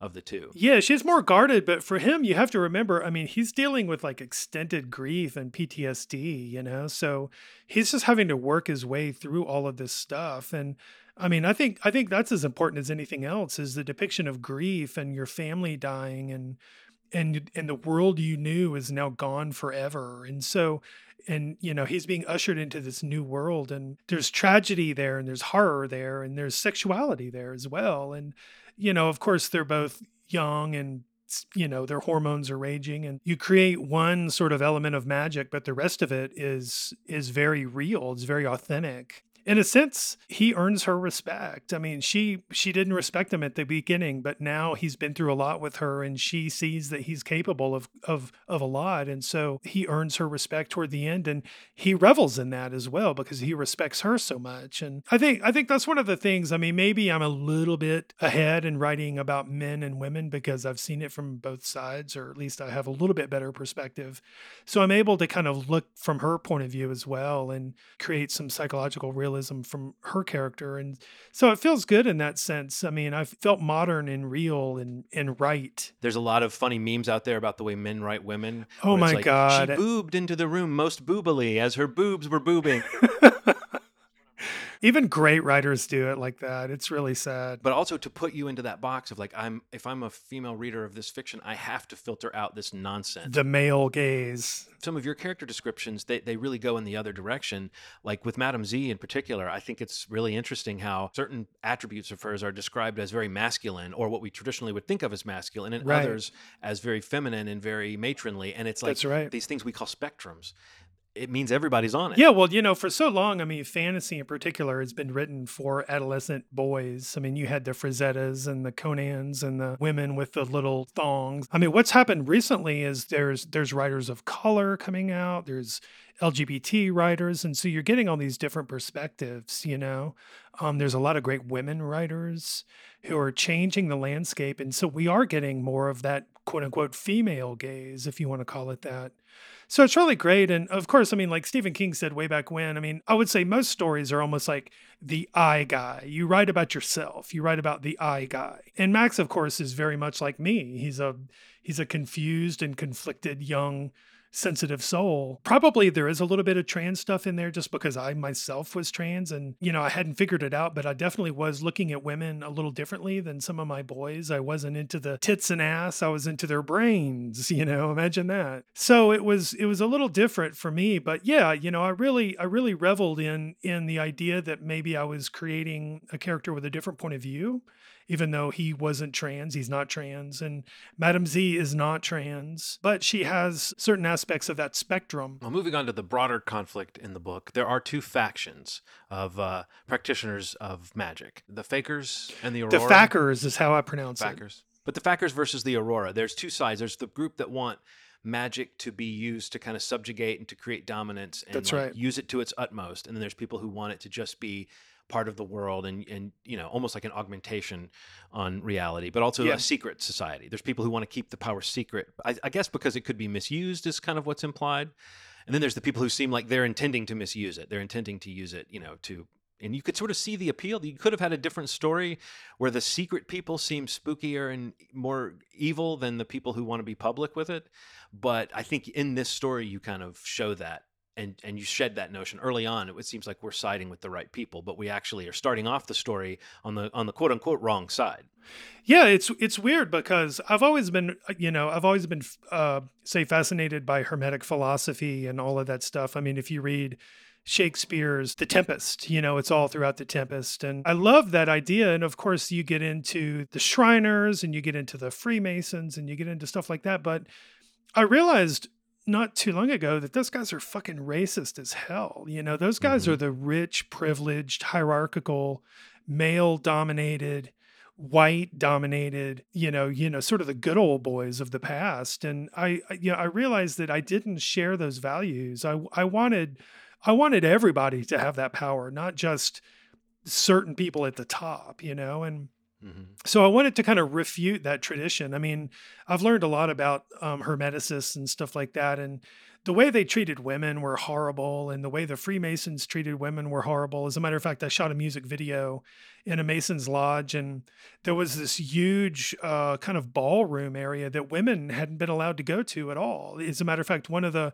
of the two Yeah, she's more guarded, but for him, you have to remember, I mean, he's dealing with like extended grief and PTSD, you know? So he's just having to work his way through all of this stuff. And I mean, I think I think that's as important as anything else is the depiction of grief and your family dying and and and the world you knew is now gone forever. And so and you know, he's being ushered into this new world and there's tragedy there and there's horror there and there's sexuality there as well. And you know, of course, they're both young and you know their hormones are raging and you create one sort of element of magic but the rest of it is is very real. It's very authentic in a sense he earns her respect. I mean she she didn't respect him at the beginning but now he's been through a lot with her and she sees that he's capable of of of a lot. And so he earns her respect toward the end and he revels in that as well because he respects her so much. And i think i think that's one of the things i mean maybe i'm a little bit ahead in writing about men and women because i've seen it from both sides or at least i have a little bit better perspective. So i'm able to kind of look from her point of view as well and create some psychological realism from her character and so it feels good in that sense. I mean i felt modern and real and and right. There's a lot of funny memes out there about the way men write women Oh my like, God. she boobed into the room most boobily as her boobs were boobing even great writers do it like that. It's really sad. But also to put you into that box of like i'm if i'm a female reader of this fiction i have to filter out this nonsense. The male gaze. Some of your character descriptions they, they really go in the other direction. Like with madame z in particular i think it's really interesting how certain attributes of hers are described as very masculine or what we traditionally would think of as masculine and Right. others as very feminine and very matronly. And it's like That's right. these things we call spectrums it means everybody's on it Yeah, well, you know, for so long, I mean, fantasy in particular has been written for adolescent boys. I mean, you had the Frazettas and the Conans and the women with the little thongs. I mean, what's happened recently is there's there's writers of color coming out. There's LGBT writers, and so you're getting all these different perspectives. You know, um, there's a lot of great women writers who are changing the landscape, and so we are getting more of that quote unquote female gaze, if you want to call it that. So it's really great. And of course, I mean, like Stephen King said way back when, I mean, I would say most stories are almost like the I guy. You write about yourself, you write about the I guy. And Max, of course, is very much like me. He's a he's a confused and conflicted young sensitive soul. Probably there is a little bit of trans stuff in there just because I myself was trans and, you know, I hadn't figured it out, but I definitely was looking at women a little differently than some of my boys. I wasn't into the tits and ass, I was into their brains, you know, imagine that. So it was it was a little different for me, but yeah, you know, I really I really reveled in in the idea that maybe I was creating a character with a different point of view even though he wasn't trans, he's not trans. And Madam Z is not trans, but she has certain aspects of that spectrum. Well, moving on to the broader conflict in the book, there are two factions of uh, practitioners of magic the Fakers and the Aurora. The Fackers is how I pronounce Fackers. it. But the Fackers versus the Aurora, there's two sides. There's the group that want magic to be used to kind of subjugate and to create dominance and That's like, right. use it to its utmost. And then there's people who want it to just be part of the world and and you know almost like an augmentation on reality but also Yeah. a secret society. There's people who want to keep the power secret I, I guess because it could be misused is kind of what's implied. And then there's the people who seem like they're intending to misuse it. They're intending to use it you know to and you could sort of see the appeal. You could have had a different story where the secret people seem spookier and more evil than the people who want to be public with it but i think in this story you kind of show that and and you shed that notion early on it seems like we're siding with the right people but we actually are starting off the story on the on the quote unquote wrong side Yeah, it's it's weird because I've always been, you know, I've always been, uh, say, fascinated by Hermetic philosophy and all of that stuff. I mean, if you read Shakespeare's The Tempest, you know, it's all throughout The Tempest, and I love that idea. And of course, you get into the Shriners and you get into the Freemasons and you get into stuff like that. But I realized not too long ago that those guys are fucking racist as hell. You know, those guys Mhm. are the rich, privileged, hierarchical, male dominated white dominated you know you know sort of the good old boys of the past and i I- you know i realized that i didn't share those values i i wanted i wanted everybody to have that power not just certain people at the top you know and mm-hmm. so I wanted to kind of refute that tradition. I mean, I've learned a lot about um, Hermeticists and stuff like that, and the way they treated women were horrible, and the way the Freemasons treated women were horrible. As a matter of fact, I shot a music video in a Mason's lodge, and there was this huge uh, kind of ballroom area that women hadn't been allowed to go to at all. As a matter of fact, one of the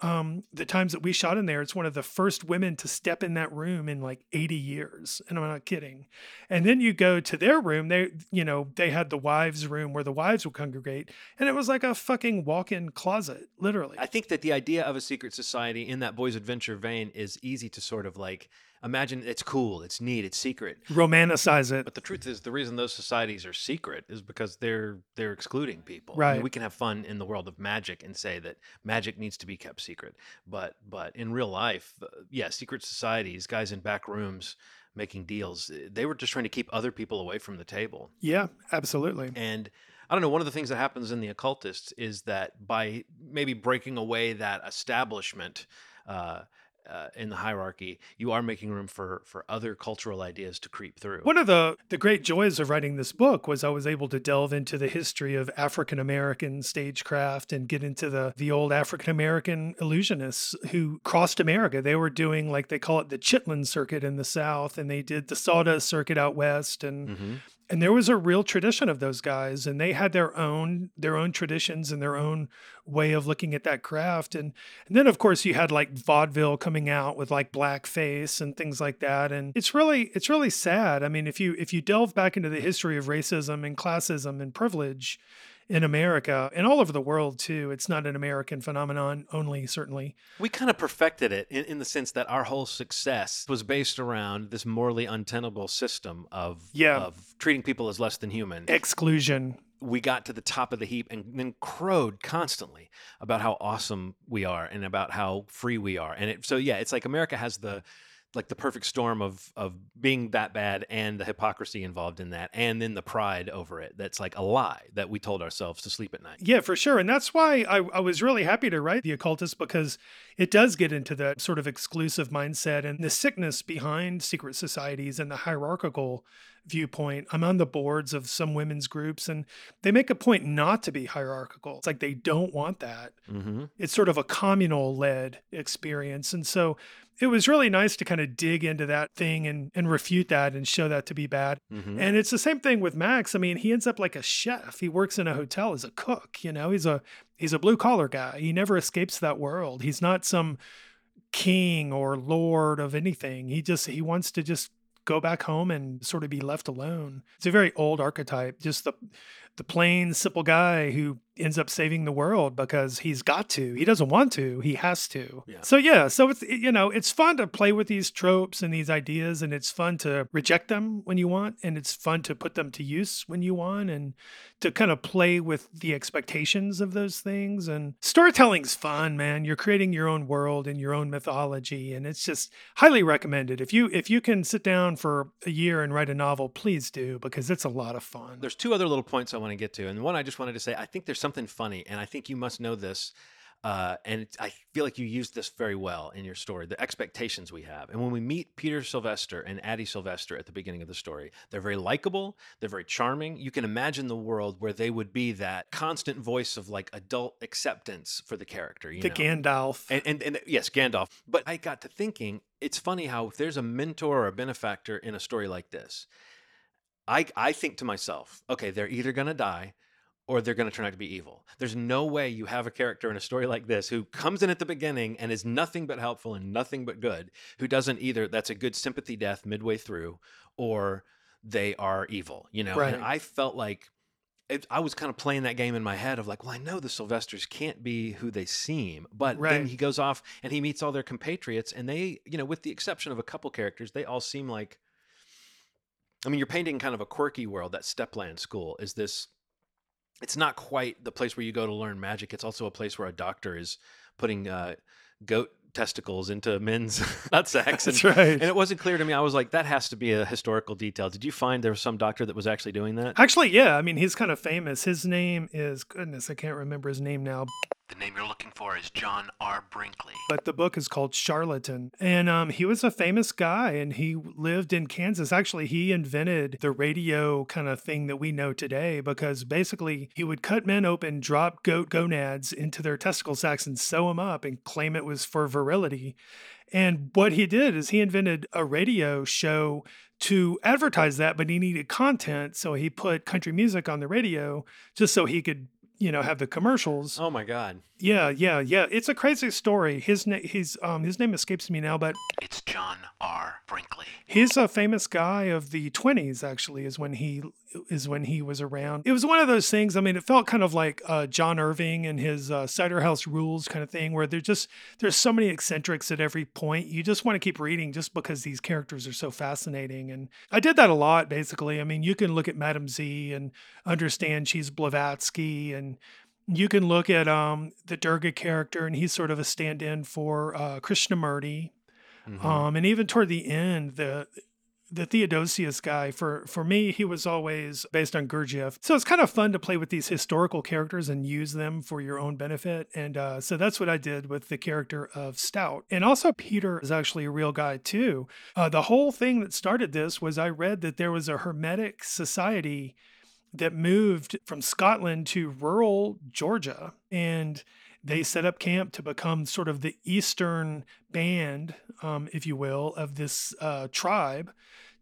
um, the times that we shot in there, it's one of the first women to step in that room in like 80 years. And I'm not kidding. And then you go to their room, they, you know, they had the wives' room where the wives would congregate. And it was like a fucking walk in closet, literally. I think that the idea of a secret society in that boys adventure vein is easy to sort of like imagine it's cool, it's neat, it's secret. Romanticize it. But the truth is, the reason those societies are secret is because they're they're excluding people. I mean, Right. we can have fun in the world of magic and say that magic needs to be kept secret, but but in real life, uh, yeah, secret societies, guys in back rooms making deals, eh, they were just trying to keep other people away from the table. Yeah, absolutely. And I don't know, one of the things that happens in the occultists is that by maybe breaking away that establishment uh, uh, in the hierarchy, you are making room for for other cultural ideas to creep through. One of the, the great joys of writing this book was I was able to delve into the history of African American stagecraft and get into the, the old African American illusionists who crossed America. They were doing, like they call it, the Chitlin circuit in the South, and they did the sawdust circuit out West. And hmm and there was a real tradition of those guys and they had their own their own traditions and their own way of looking at that craft and and then of course you had like vaudeville coming out with like blackface and things like that and it's really it's really sad. I mean if you if you delve back into the history of racism and classism and privilege in america and all over the world too it's not an american phenomenon only certainly We kind of perfected it in, in the sense that our whole success was based around this morally untenable system of Yeah. of treating people as less than human. exclusion we got to the top of the heap and then crowed constantly about how awesome we are and about how free we are. And it, so yeah, it's like America has the like the perfect storm of of being that bad and the hypocrisy involved in that and then the pride over it that's like a lie that we told ourselves to sleep at night. Yeah, for sure. And that's why I, I was really happy to write The Occultist because it does get into that sort of exclusive mindset and the sickness behind secret societies and the hierarchical viewpoint. I'm on the boards of some women's groups and they make a point not to be hierarchical. It's like they don't want that. Mm-hmm. It's sort of a communal led experience. And so it was really nice to kind of dig into that thing and, and refute that and show that to be bad. Mhm. And it's the same thing with Max. I mean, he ends up like a chef. He works in a hotel as a cook. You know, he's a he's a blue collar guy. He never escapes that world. He's not some king or lord of anything. He just he wants to just go back home and sort of be left alone. It's a very old archetype. Just the the plain simple guy who ends up saving the world because he's got to. He doesn't want to. He has to. Yeah. So yeah, so it's you know, it's fun to play with these tropes and these ideas and it's fun to reject them when you want and it's fun to put them to use when you want and to kind of play with the expectations of those things and storytelling's fun, man. You're creating your own world and your own mythology and it's just highly recommended. If you if you can sit down for a year and write a novel, please do because it's a lot of fun. There's two other little points I want to get to, and one I just wanted to say. I think there's something funny, and I think you must know this. Uh, and I feel like you used this very well in your story. The expectations we have, and when we meet Peter Sylvester and Addie Sylvester at the beginning of the story, they're very likable. They're very charming. You can imagine the world where they would be that constant voice of like adult acceptance for the character. You the know? Gandalf. And, and and yes, Gandalf. But I got to thinking, it's funny how if there's a mentor or a benefactor in a story like this, I I think to myself, okay, they're either gonna die or they're gonna turn out to be evil. There's no way you have a character in a story like this who comes in at the beginning and is nothing but helpful and nothing but good, who doesn't either that's a good sympathy death midway through, or they are evil, you know. Right. And I felt like it, I was kind of playing that game in my head of like, well, I know the Sylvesters can't be who they seem, but then he goes off and he meets all their compatriots, and they, you know, with the exception of a couple characters, they all seem like. I mean, you're painting kind of a quirky world. That Stepland School is this. It's not quite the place where you go to learn magic. It's also a place where a doctor is putting uh, goat testicles into men's nut sacks. That's and, right. and it wasn't clear to me. I was like, that has to be a historical detail. Did you find there was some doctor that was actually doing that? Actually, yeah. I mean, he's kind of famous. His name is goodness, I can't remember his name now. The name you're looking for is John R. Brinkley. But the book is called Charlatan, and um, he was a famous guy, and he lived in Kansas. Actually, he invented the radio kind of thing that we know today, because basically he would cut men open, drop goat gonads into their testicle sacs, and sew them up, and claim it was for virility. And what he did is he invented a radio show to advertise that, but he needed content. So he put country music on the radio just so he could, you know, have the commercials. Oh my God. Yeah, yeah, yeah. It's a crazy story. His name, his um, his name escapes me now, but It's John R. Brinkley. he's a famous guy of the twenties. Actually, is when he is when he was around. It was one of those things. I mean, it felt kind of like uh, John Irving and his uh, Cider House Rules kind of thing, where there's just there's so many eccentrics at every point. You just want to keep reading just because these characters are so fascinating. And I did that a lot, basically. I mean, you can look at Madame Z and understand she's Blavatsky and you can look at um, the Durga character, and he's sort of a stand-in for uh, Krishnamurti. Mhm. Um, and even toward the end, the the Theodosius guy, for for me, he was always based on Gurdjieff. So it's kind of fun to play with these historical characters and use them for your own benefit. And uh, so that's what I did with the character of Stout. And also, Peter is actually a real guy too. Uh, the whole thing that started this was I read that there was a Hermetic society that moved from Scotland to rural Georgia. And they set up camp to become sort of the eastern band, um, if you will, of this uh, tribe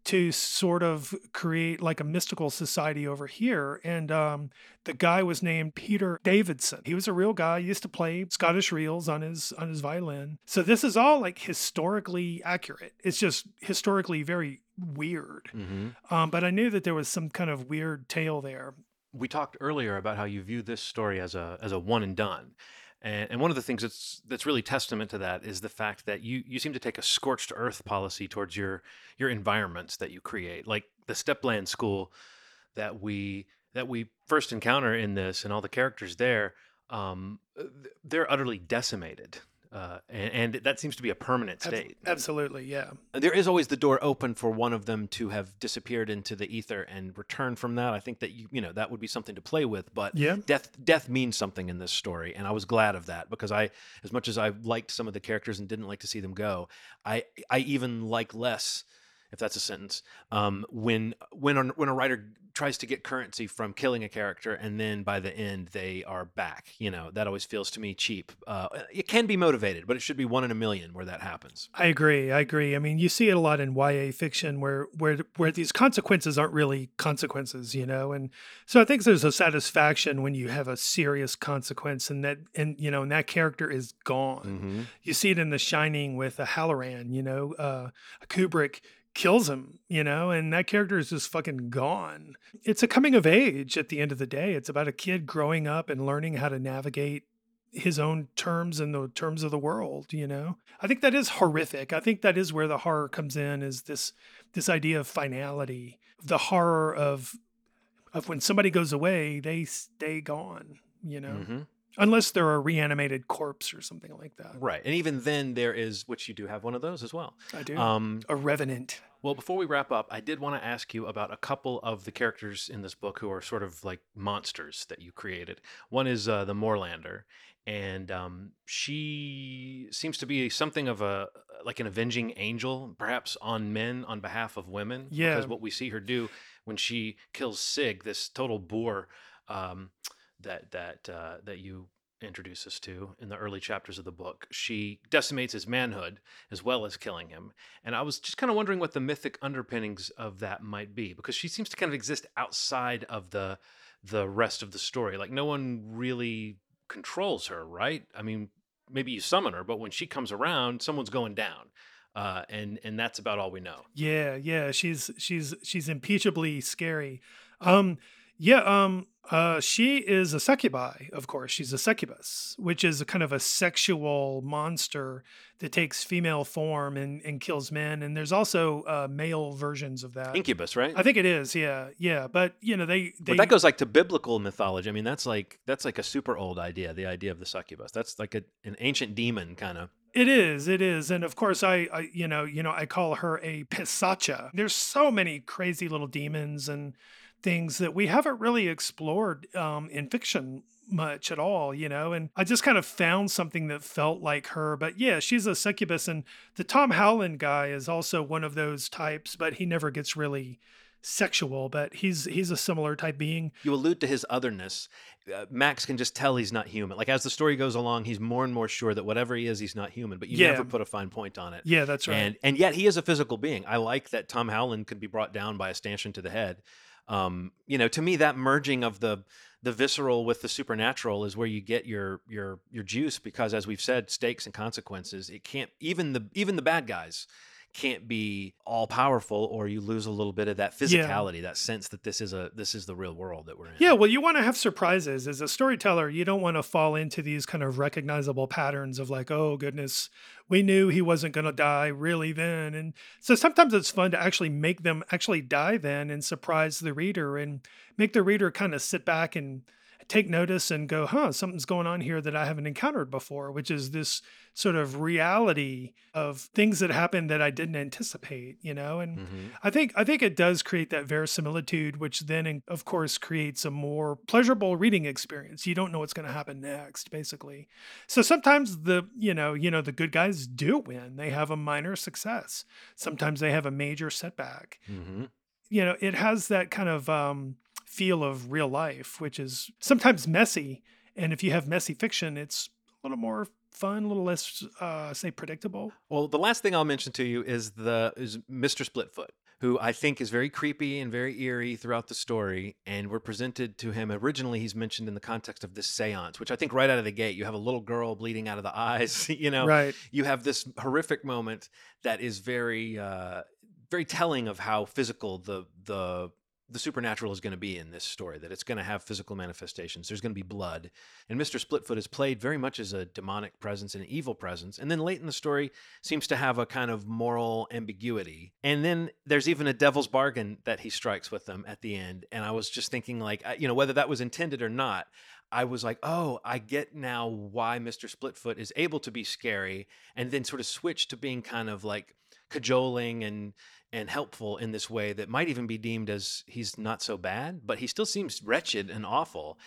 to sort of create like a mystical society over here. And um, the guy was named Peter Davidson. He was a real guy. He used to play Scottish reels on his on his violin. So this is all like historically accurate. It's just historically very weird. Mhm. Um, but I knew that there was some kind of weird tale there. We talked earlier about how you view this story as a as a one and done. And, and one of the things that's that's really testament to that is the fact that you you seem to take a scorched earth policy towards your your environments that you create, like the Stepland School that we that we first encounter in this, and all the characters there. Um, they're utterly decimated, uh, and, and that seems to be a permanent Ab- state. Absolutely, yeah. There is always the door open for one of them to have disappeared into the ether and return from that. I think that you you know that would be something to play with, but Yeah. death death means something in this story, and I was glad of that because I, as much as I liked some of the characters and didn't like to see them go, I I even like less. If that's a sentence. Um, when when a, when a writer tries to get currency from killing a character and then by the end they are back, you know, that always feels to me cheap. Uh, it can be motivated, but it should be one in a million where that happens. I agree. I agree. I mean, you see it a lot in YA fiction where where where these consequences aren't really consequences, you know. And so I think there's a satisfaction when you have a serious consequence and that and you know, and that character is gone. Mm-hmm. You see it in The Shining with a Hallorann, you know, uh, Kubrick kills him, you know, and that character is just fucking gone. It's a coming of age at the end of the day. It's about a kid growing up and learning how to navigate his own terms and the terms of the world, you know. I think that is horrific. I think that is where the horror comes in is this this idea of finality, the horror of of when somebody goes away, they stay gone, you know. Mm-hmm. Unless they're a reanimated corpse or something like that. Right, and even then, there is which you do have one of those as well. I do. Um, a revenant. Well, before we wrap up, I did want to ask you about a couple of the characters in this book who are sort of like monsters that you created. One is uh, the Moorlander, and um, she seems to be something of a like an avenging angel, perhaps on men on behalf of women. Yeah. because what we see her do when she kills Sig, this total boor um, that that uh, that you introduce us to in the early chapters of the book. She decimates his manhood as well as killing him. And I was just kind of wondering what the mythic underpinnings of that might be because she seems to kind of exist outside of the the rest of the story. Like no one really controls her, right? I mean, maybe you summon her, but when she comes around, someone's going down. Uh, and and that's about all we know. Yeah, yeah, she's she's she's impeachably scary. Um yeah, um uh she is a succubi, of course. She's a succubus, which is a kind of a sexual monster that takes female form and, and kills men. And there's also uh male versions of that. Incubus, right? I think it is, yeah, yeah. But you know, they, they but that goes like to biblical mythology. I mean, that's like that's like a super old idea. The idea of the succubus. That's like a, an ancient demon kind of. It is, it is, and of course, I, I, you know, you know, I call her a pisacha. There's so many crazy little demons and things that we haven't really explored um, in fiction much at all, you know. And I just kind of found something that felt like her. But yeah, she's a succubus, and the Tom Howland guy is also one of those types, but he never gets really sexual. But he's he's a similar type being. You allude to his otherness. Uh, Max can just tell he's not human. Like as the story goes along, he's more and more sure that whatever he is, he's not human. But you Yeah. never put a fine point on it. Yeah, that's right. And and yet he is a physical being. I like that Tom Howland could be brought down by a stanchion to the head. Um, you know, to me, that merging of the the visceral with the supernatural is where you get your your your juice. Because as we've said, stakes and consequences. It can't even the even the bad guys can't be all powerful, or you lose a little bit of that Yeah. physicality, that sense that this is a this is the real world that we're in. Yeah, well, you want to have surprises. As a storyteller, you don't want to fall into these kind of recognizable patterns of like, oh, goodness, we knew he wasn't going to die really then. And so sometimes it's fun to actually make them actually die then and surprise the reader and make the reader kind of sit back and take notice and go, huh, something's going on here that I haven't encountered before, which is this sort of reality of things that happened that I didn't anticipate, you know? And Mhm. I think I think it does create that verisimilitude, which then, of course, creates a more pleasurable reading experience. You don't know what's going to happen next, basically. So sometimes the you know you know the good guys do win; they have a minor success. Sometimes they have a major setback. Mhm. You know, it has that kind of um, feel of real life, which is sometimes messy. And if you have messy fiction, it's a little more fun, a little less, uh, say, predictable. Well, the last thing I'll mention to you is the is Mr. Splitfoot, who I think is very creepy and very eerie throughout the story. And we're presented to him originally. He's mentioned in the context of this séance, which I think right out of the gate, you have a little girl bleeding out of the eyes. You know, Right. you have this horrific moment that is very, uh, very telling of how physical the the the supernatural is going to be in this story. That it's going to have physical manifestations. There's going to be blood, and Mr. Splitfoot is played very much as a demonic presence and an evil presence. And then late in the story, seems to have a kind of moral ambiguity. And then there's even a devil's bargain that he strikes with them at the end. And I was just thinking, like, you know, whether that was intended or not. I was like, oh, I get now why Mr. Splitfoot is able to be scary and then sort of switch to being kind of like cajoling and and helpful in this way that might even be deemed as he's not so bad, but he still seems wretched and awful.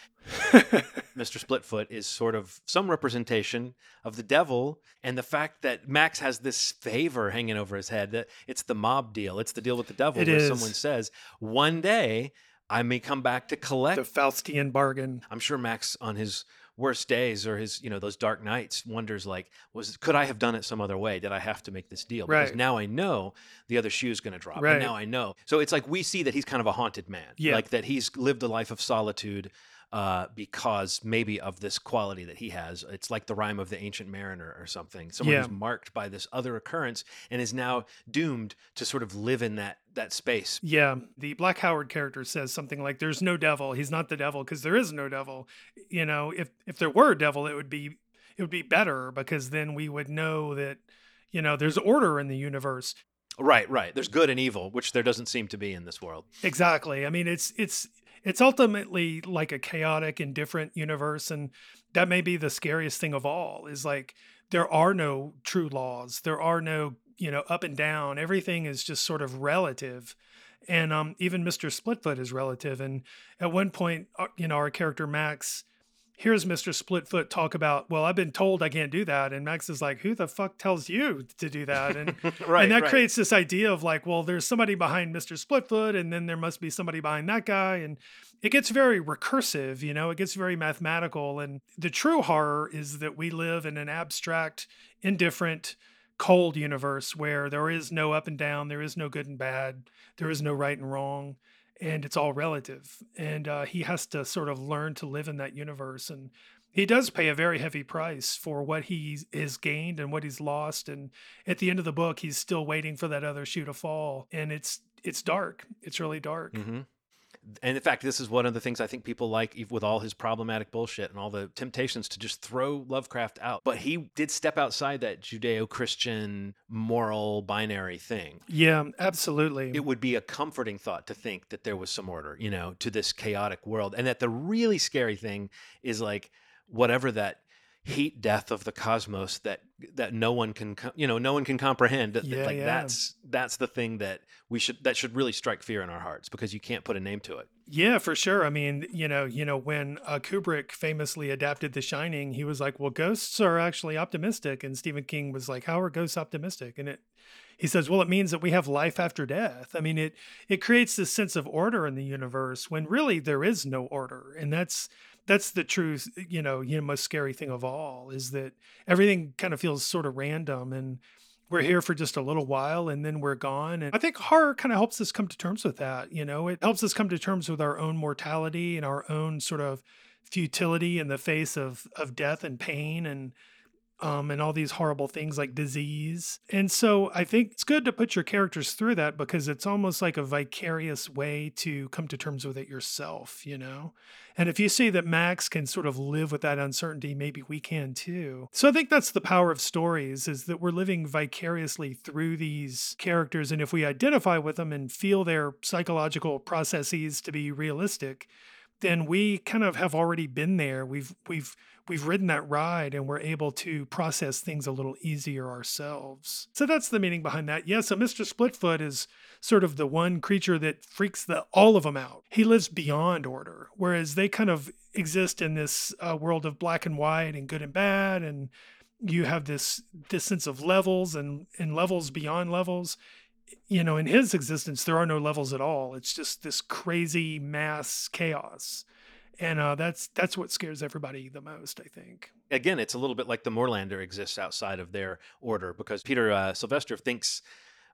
Mr. Splitfoot is sort of some representation of the devil and the fact that Max has this favor hanging over his head that it's the mob deal. It's the deal with the devil It where is. someone says, "One day I may come back to collect the Faustian bargain. I'm sure Max on his worst days or his, you know, those dark nights wonders like, was could I have done it some other way? Did I have to make this deal? Because Right. now I know the other shoe is going to drop. Right. And now I know. So it's like we see that he's kind of a haunted man. Yeah. Like that he's lived a life of solitude uh, because maybe of this quality that he has. It's like the rhyme of the ancient mariner or something. Someone Yeah. who's marked by this other occurrence and is now doomed to sort of live in that that space. Yeah, the Black Howard character says something like, "There's no devil. He's not the devil because there is no devil." You know, if if there were a devil, it would be it would be better because then we would know that you know there's order in the universe. Right, right. There's good and evil, which there doesn't seem to be in this world. Exactly. I mean, it's it's it's ultimately like a chaotic and different universe, and that may be the scariest thing of all. Is like there are no true laws. There are no you know up and down. Everything is just sort of relative, and um, even Mister Splitfoot is relative. And at one point, uh, you know, our character Max hears Mister Splitfoot talk about, "Well, I've been told I can't do that," and Max is like, "Who the fuck tells you to do that?" And right. and that right. creates this idea of like, well, there's somebody behind Mr. Splitfoot, and then there must be somebody behind that guy, and it gets very recursive, you know, it gets very mathematical. And the true horror is that we live in an abstract, indifferent, cold universe where there is no up and down, there is no good and bad, there is no right and wrong, and it's all relative. And uh, he has to sort of learn to live in that universe and. He does pay a very heavy price for what he has gained and what he's lost, and at the end of the book he's still waiting for that other shoe to fall and it's it's dark it's really dark hmm And in fact, this is one of the things I think people like with all his problematic bullshit and all the temptations to just throw Lovecraft out. But he did step outside that Judeo Christian moral binary thing. yeah absolutely It would be a comforting thought to think that there was some order, you know, to this chaotic world. And that the really scary thing is like whatever that heat death of the cosmos that that no one can you know no one can comprehend that, Yeah, like yeah. that's that's the thing that we should that should really strike fear in our hearts because you can't put a name to it. Yeah for sure. I mean you know you know when uh, kubrick famously adapted the shining he was like well ghosts are actually optimistic and stephen king was like how are ghosts optimistic? And it he says well it means that we have life after death. I mean it it creates this sense of order in the universe when really there is no order and that's that's the truth you know you know most scary thing of all is that everything kind of feels sort of random and we're here for just a little while and then we're gone and i think horror kind of helps us come to terms with that you know? It helps us come to terms with our own mortality and our own sort of futility in the face of of death and pain and um, and all these horrible things like disease. And so I think it's good to put your characters through that because it's almost like a vicarious way to come to terms with it yourself, you know? And if you see that Max can sort of live with that uncertainty, maybe we can too. So I think that's the power of stories is that we're living vicariously through these characters. And if we identify with them and feel their psychological processes to be realistic, then we kind of have already been there. We've we've we've ridden that ride and we're able to process things a little easier ourselves. So that's the meaning behind that. Yeah, so Mr. Splitfoot is sort of the one creature that freaks the all of them out. He lives beyond order, whereas they kind of exist in this uh, world of black and white and good and bad and you have this this sense of levels and and levels beyond levels you know in his existence there are no levels at all it's just this crazy mass chaos and uh, that's that's what scares everybody the most i think. Again it's a little bit like the Moorlander exists outside of their order because Peter uh, Sylvester thinks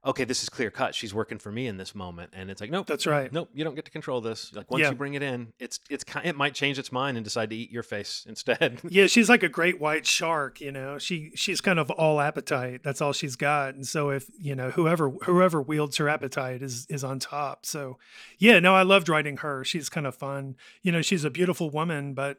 okay this is clear cut. She's working for me in this moment. And it's like nope that's right. nope you don't get to control this. Like once Yeah. you bring it in it's it's it might change its mind and decide to eat your face instead. Yeah she's like a great white shark you know? She she's kind of all appetite. That's all she's got. And so if you know whoever whoever wields her appetite is is on top. So yeah no i loved writing her. She's kind of fun. You know she's a beautiful woman but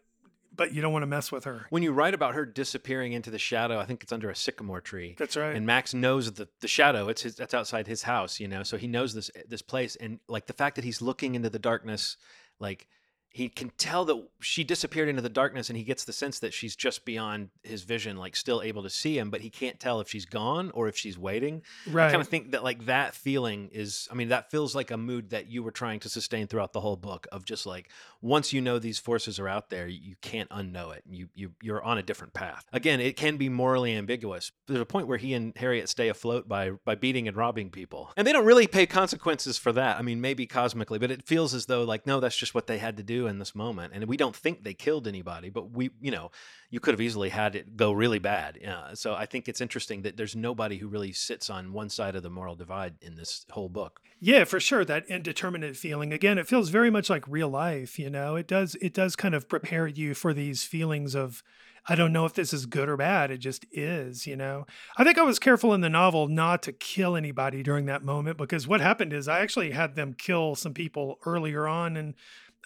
but you don't want to mess with her when you write about her disappearing into the shadow i think it's under a sycamore tree that's right and Max knows the the shadow. It's his, that's outside his house, you know. So he knows this this place, and like the fact that he's looking into the darkness, like he can tell that she disappeared into the darkness and he gets the sense that she's just beyond his vision like still able to see him but he can't tell if she's gone or if she's waiting. Right. i kind of think that like that feeling is i mean that feels like a mood that you were trying to sustain throughout the whole book of just like once you know these forces are out there you can't unknow it. You, you you're on a different path. Again it can be morally ambiguous. There's a point where he and harriet stay afloat by by beating and robbing people. And they don't really pay consequences for that i mean maybe cosmically but it feels as though like no that's just what they had to do in this moment and we don't think they killed anybody but we you know you could have easily had it go really bad uh, so i think it's interesting that there's nobody who really sits on one side of the moral divide in this whole book Yeah, for sure. That indeterminate feeling. Again, it feels very much like real life, you know. It does it does kind of prepare you for these feelings of I don't know if this is good or bad. It just is, you know. I think I was careful in the novel not to kill anybody during that moment because what happened is I actually had them kill some people earlier on and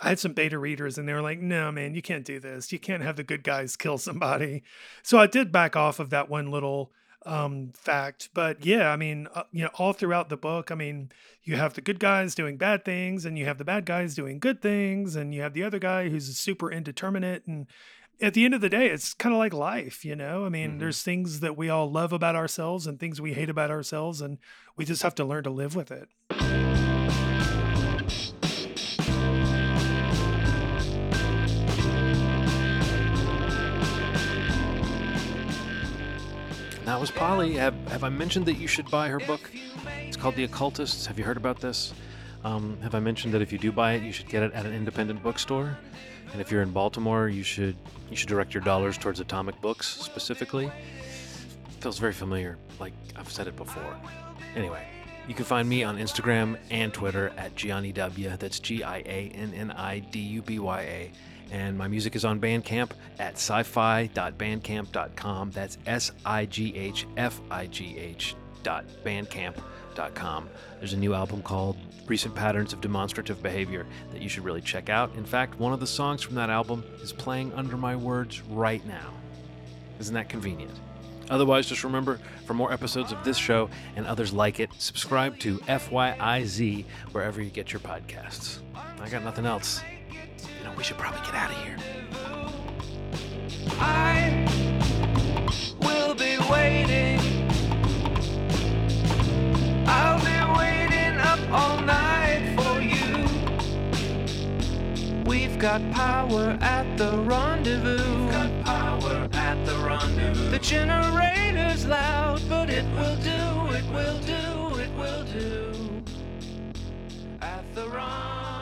I had some beta readers and they were like, no, man, you can't do this. You can't have the good guys kill somebody. So I did back off of that one little um, fact. But yeah, I mean, uh, you know, all throughout the book, I mean, you have the good guys doing bad things and you have the bad guys doing good things and you have the other guy who's super indeterminate. And at the end of the day, it's kind of like life, you know? I mean, Mhm. there's things that we all love about ourselves and things we hate about ourselves. And we just have to learn to live with it. That was Polly. Have, have I mentioned that you should buy her book? It's called The Occultists. Have you heard about this? Um, have I mentioned that if you do buy it, you should get it at an independent bookstore? And if you're in Baltimore, you should you should direct your dollars towards Atomic Books specifically. feels very familiar, like I've said it before. Anyway, you can find me on Instagram and Twitter at Gianni W. That's G I A N N I D U B Y A. And my music is on Bandcamp at sighfigh.bandcamp.com. That's S-I-G-H-F-I-G-H dot bandcamp.com. There's a new album called Recent Patterns of Demonstrative Behavior that you should really check out. In fact, one of the songs from that album is playing under my words right now. Isn't that convenient? Otherwise, just remember for more episodes of this show and others like it, subscribe to FYIZ wherever you get your podcasts. I got nothing else. You know, we should probably get out of here. I will be waiting. I'll be waiting up all night for you. We've got power at the rendezvous. We've got power at the rendezvous. The generator's loud, but it will do, it will do, it will do. At the rendezvous.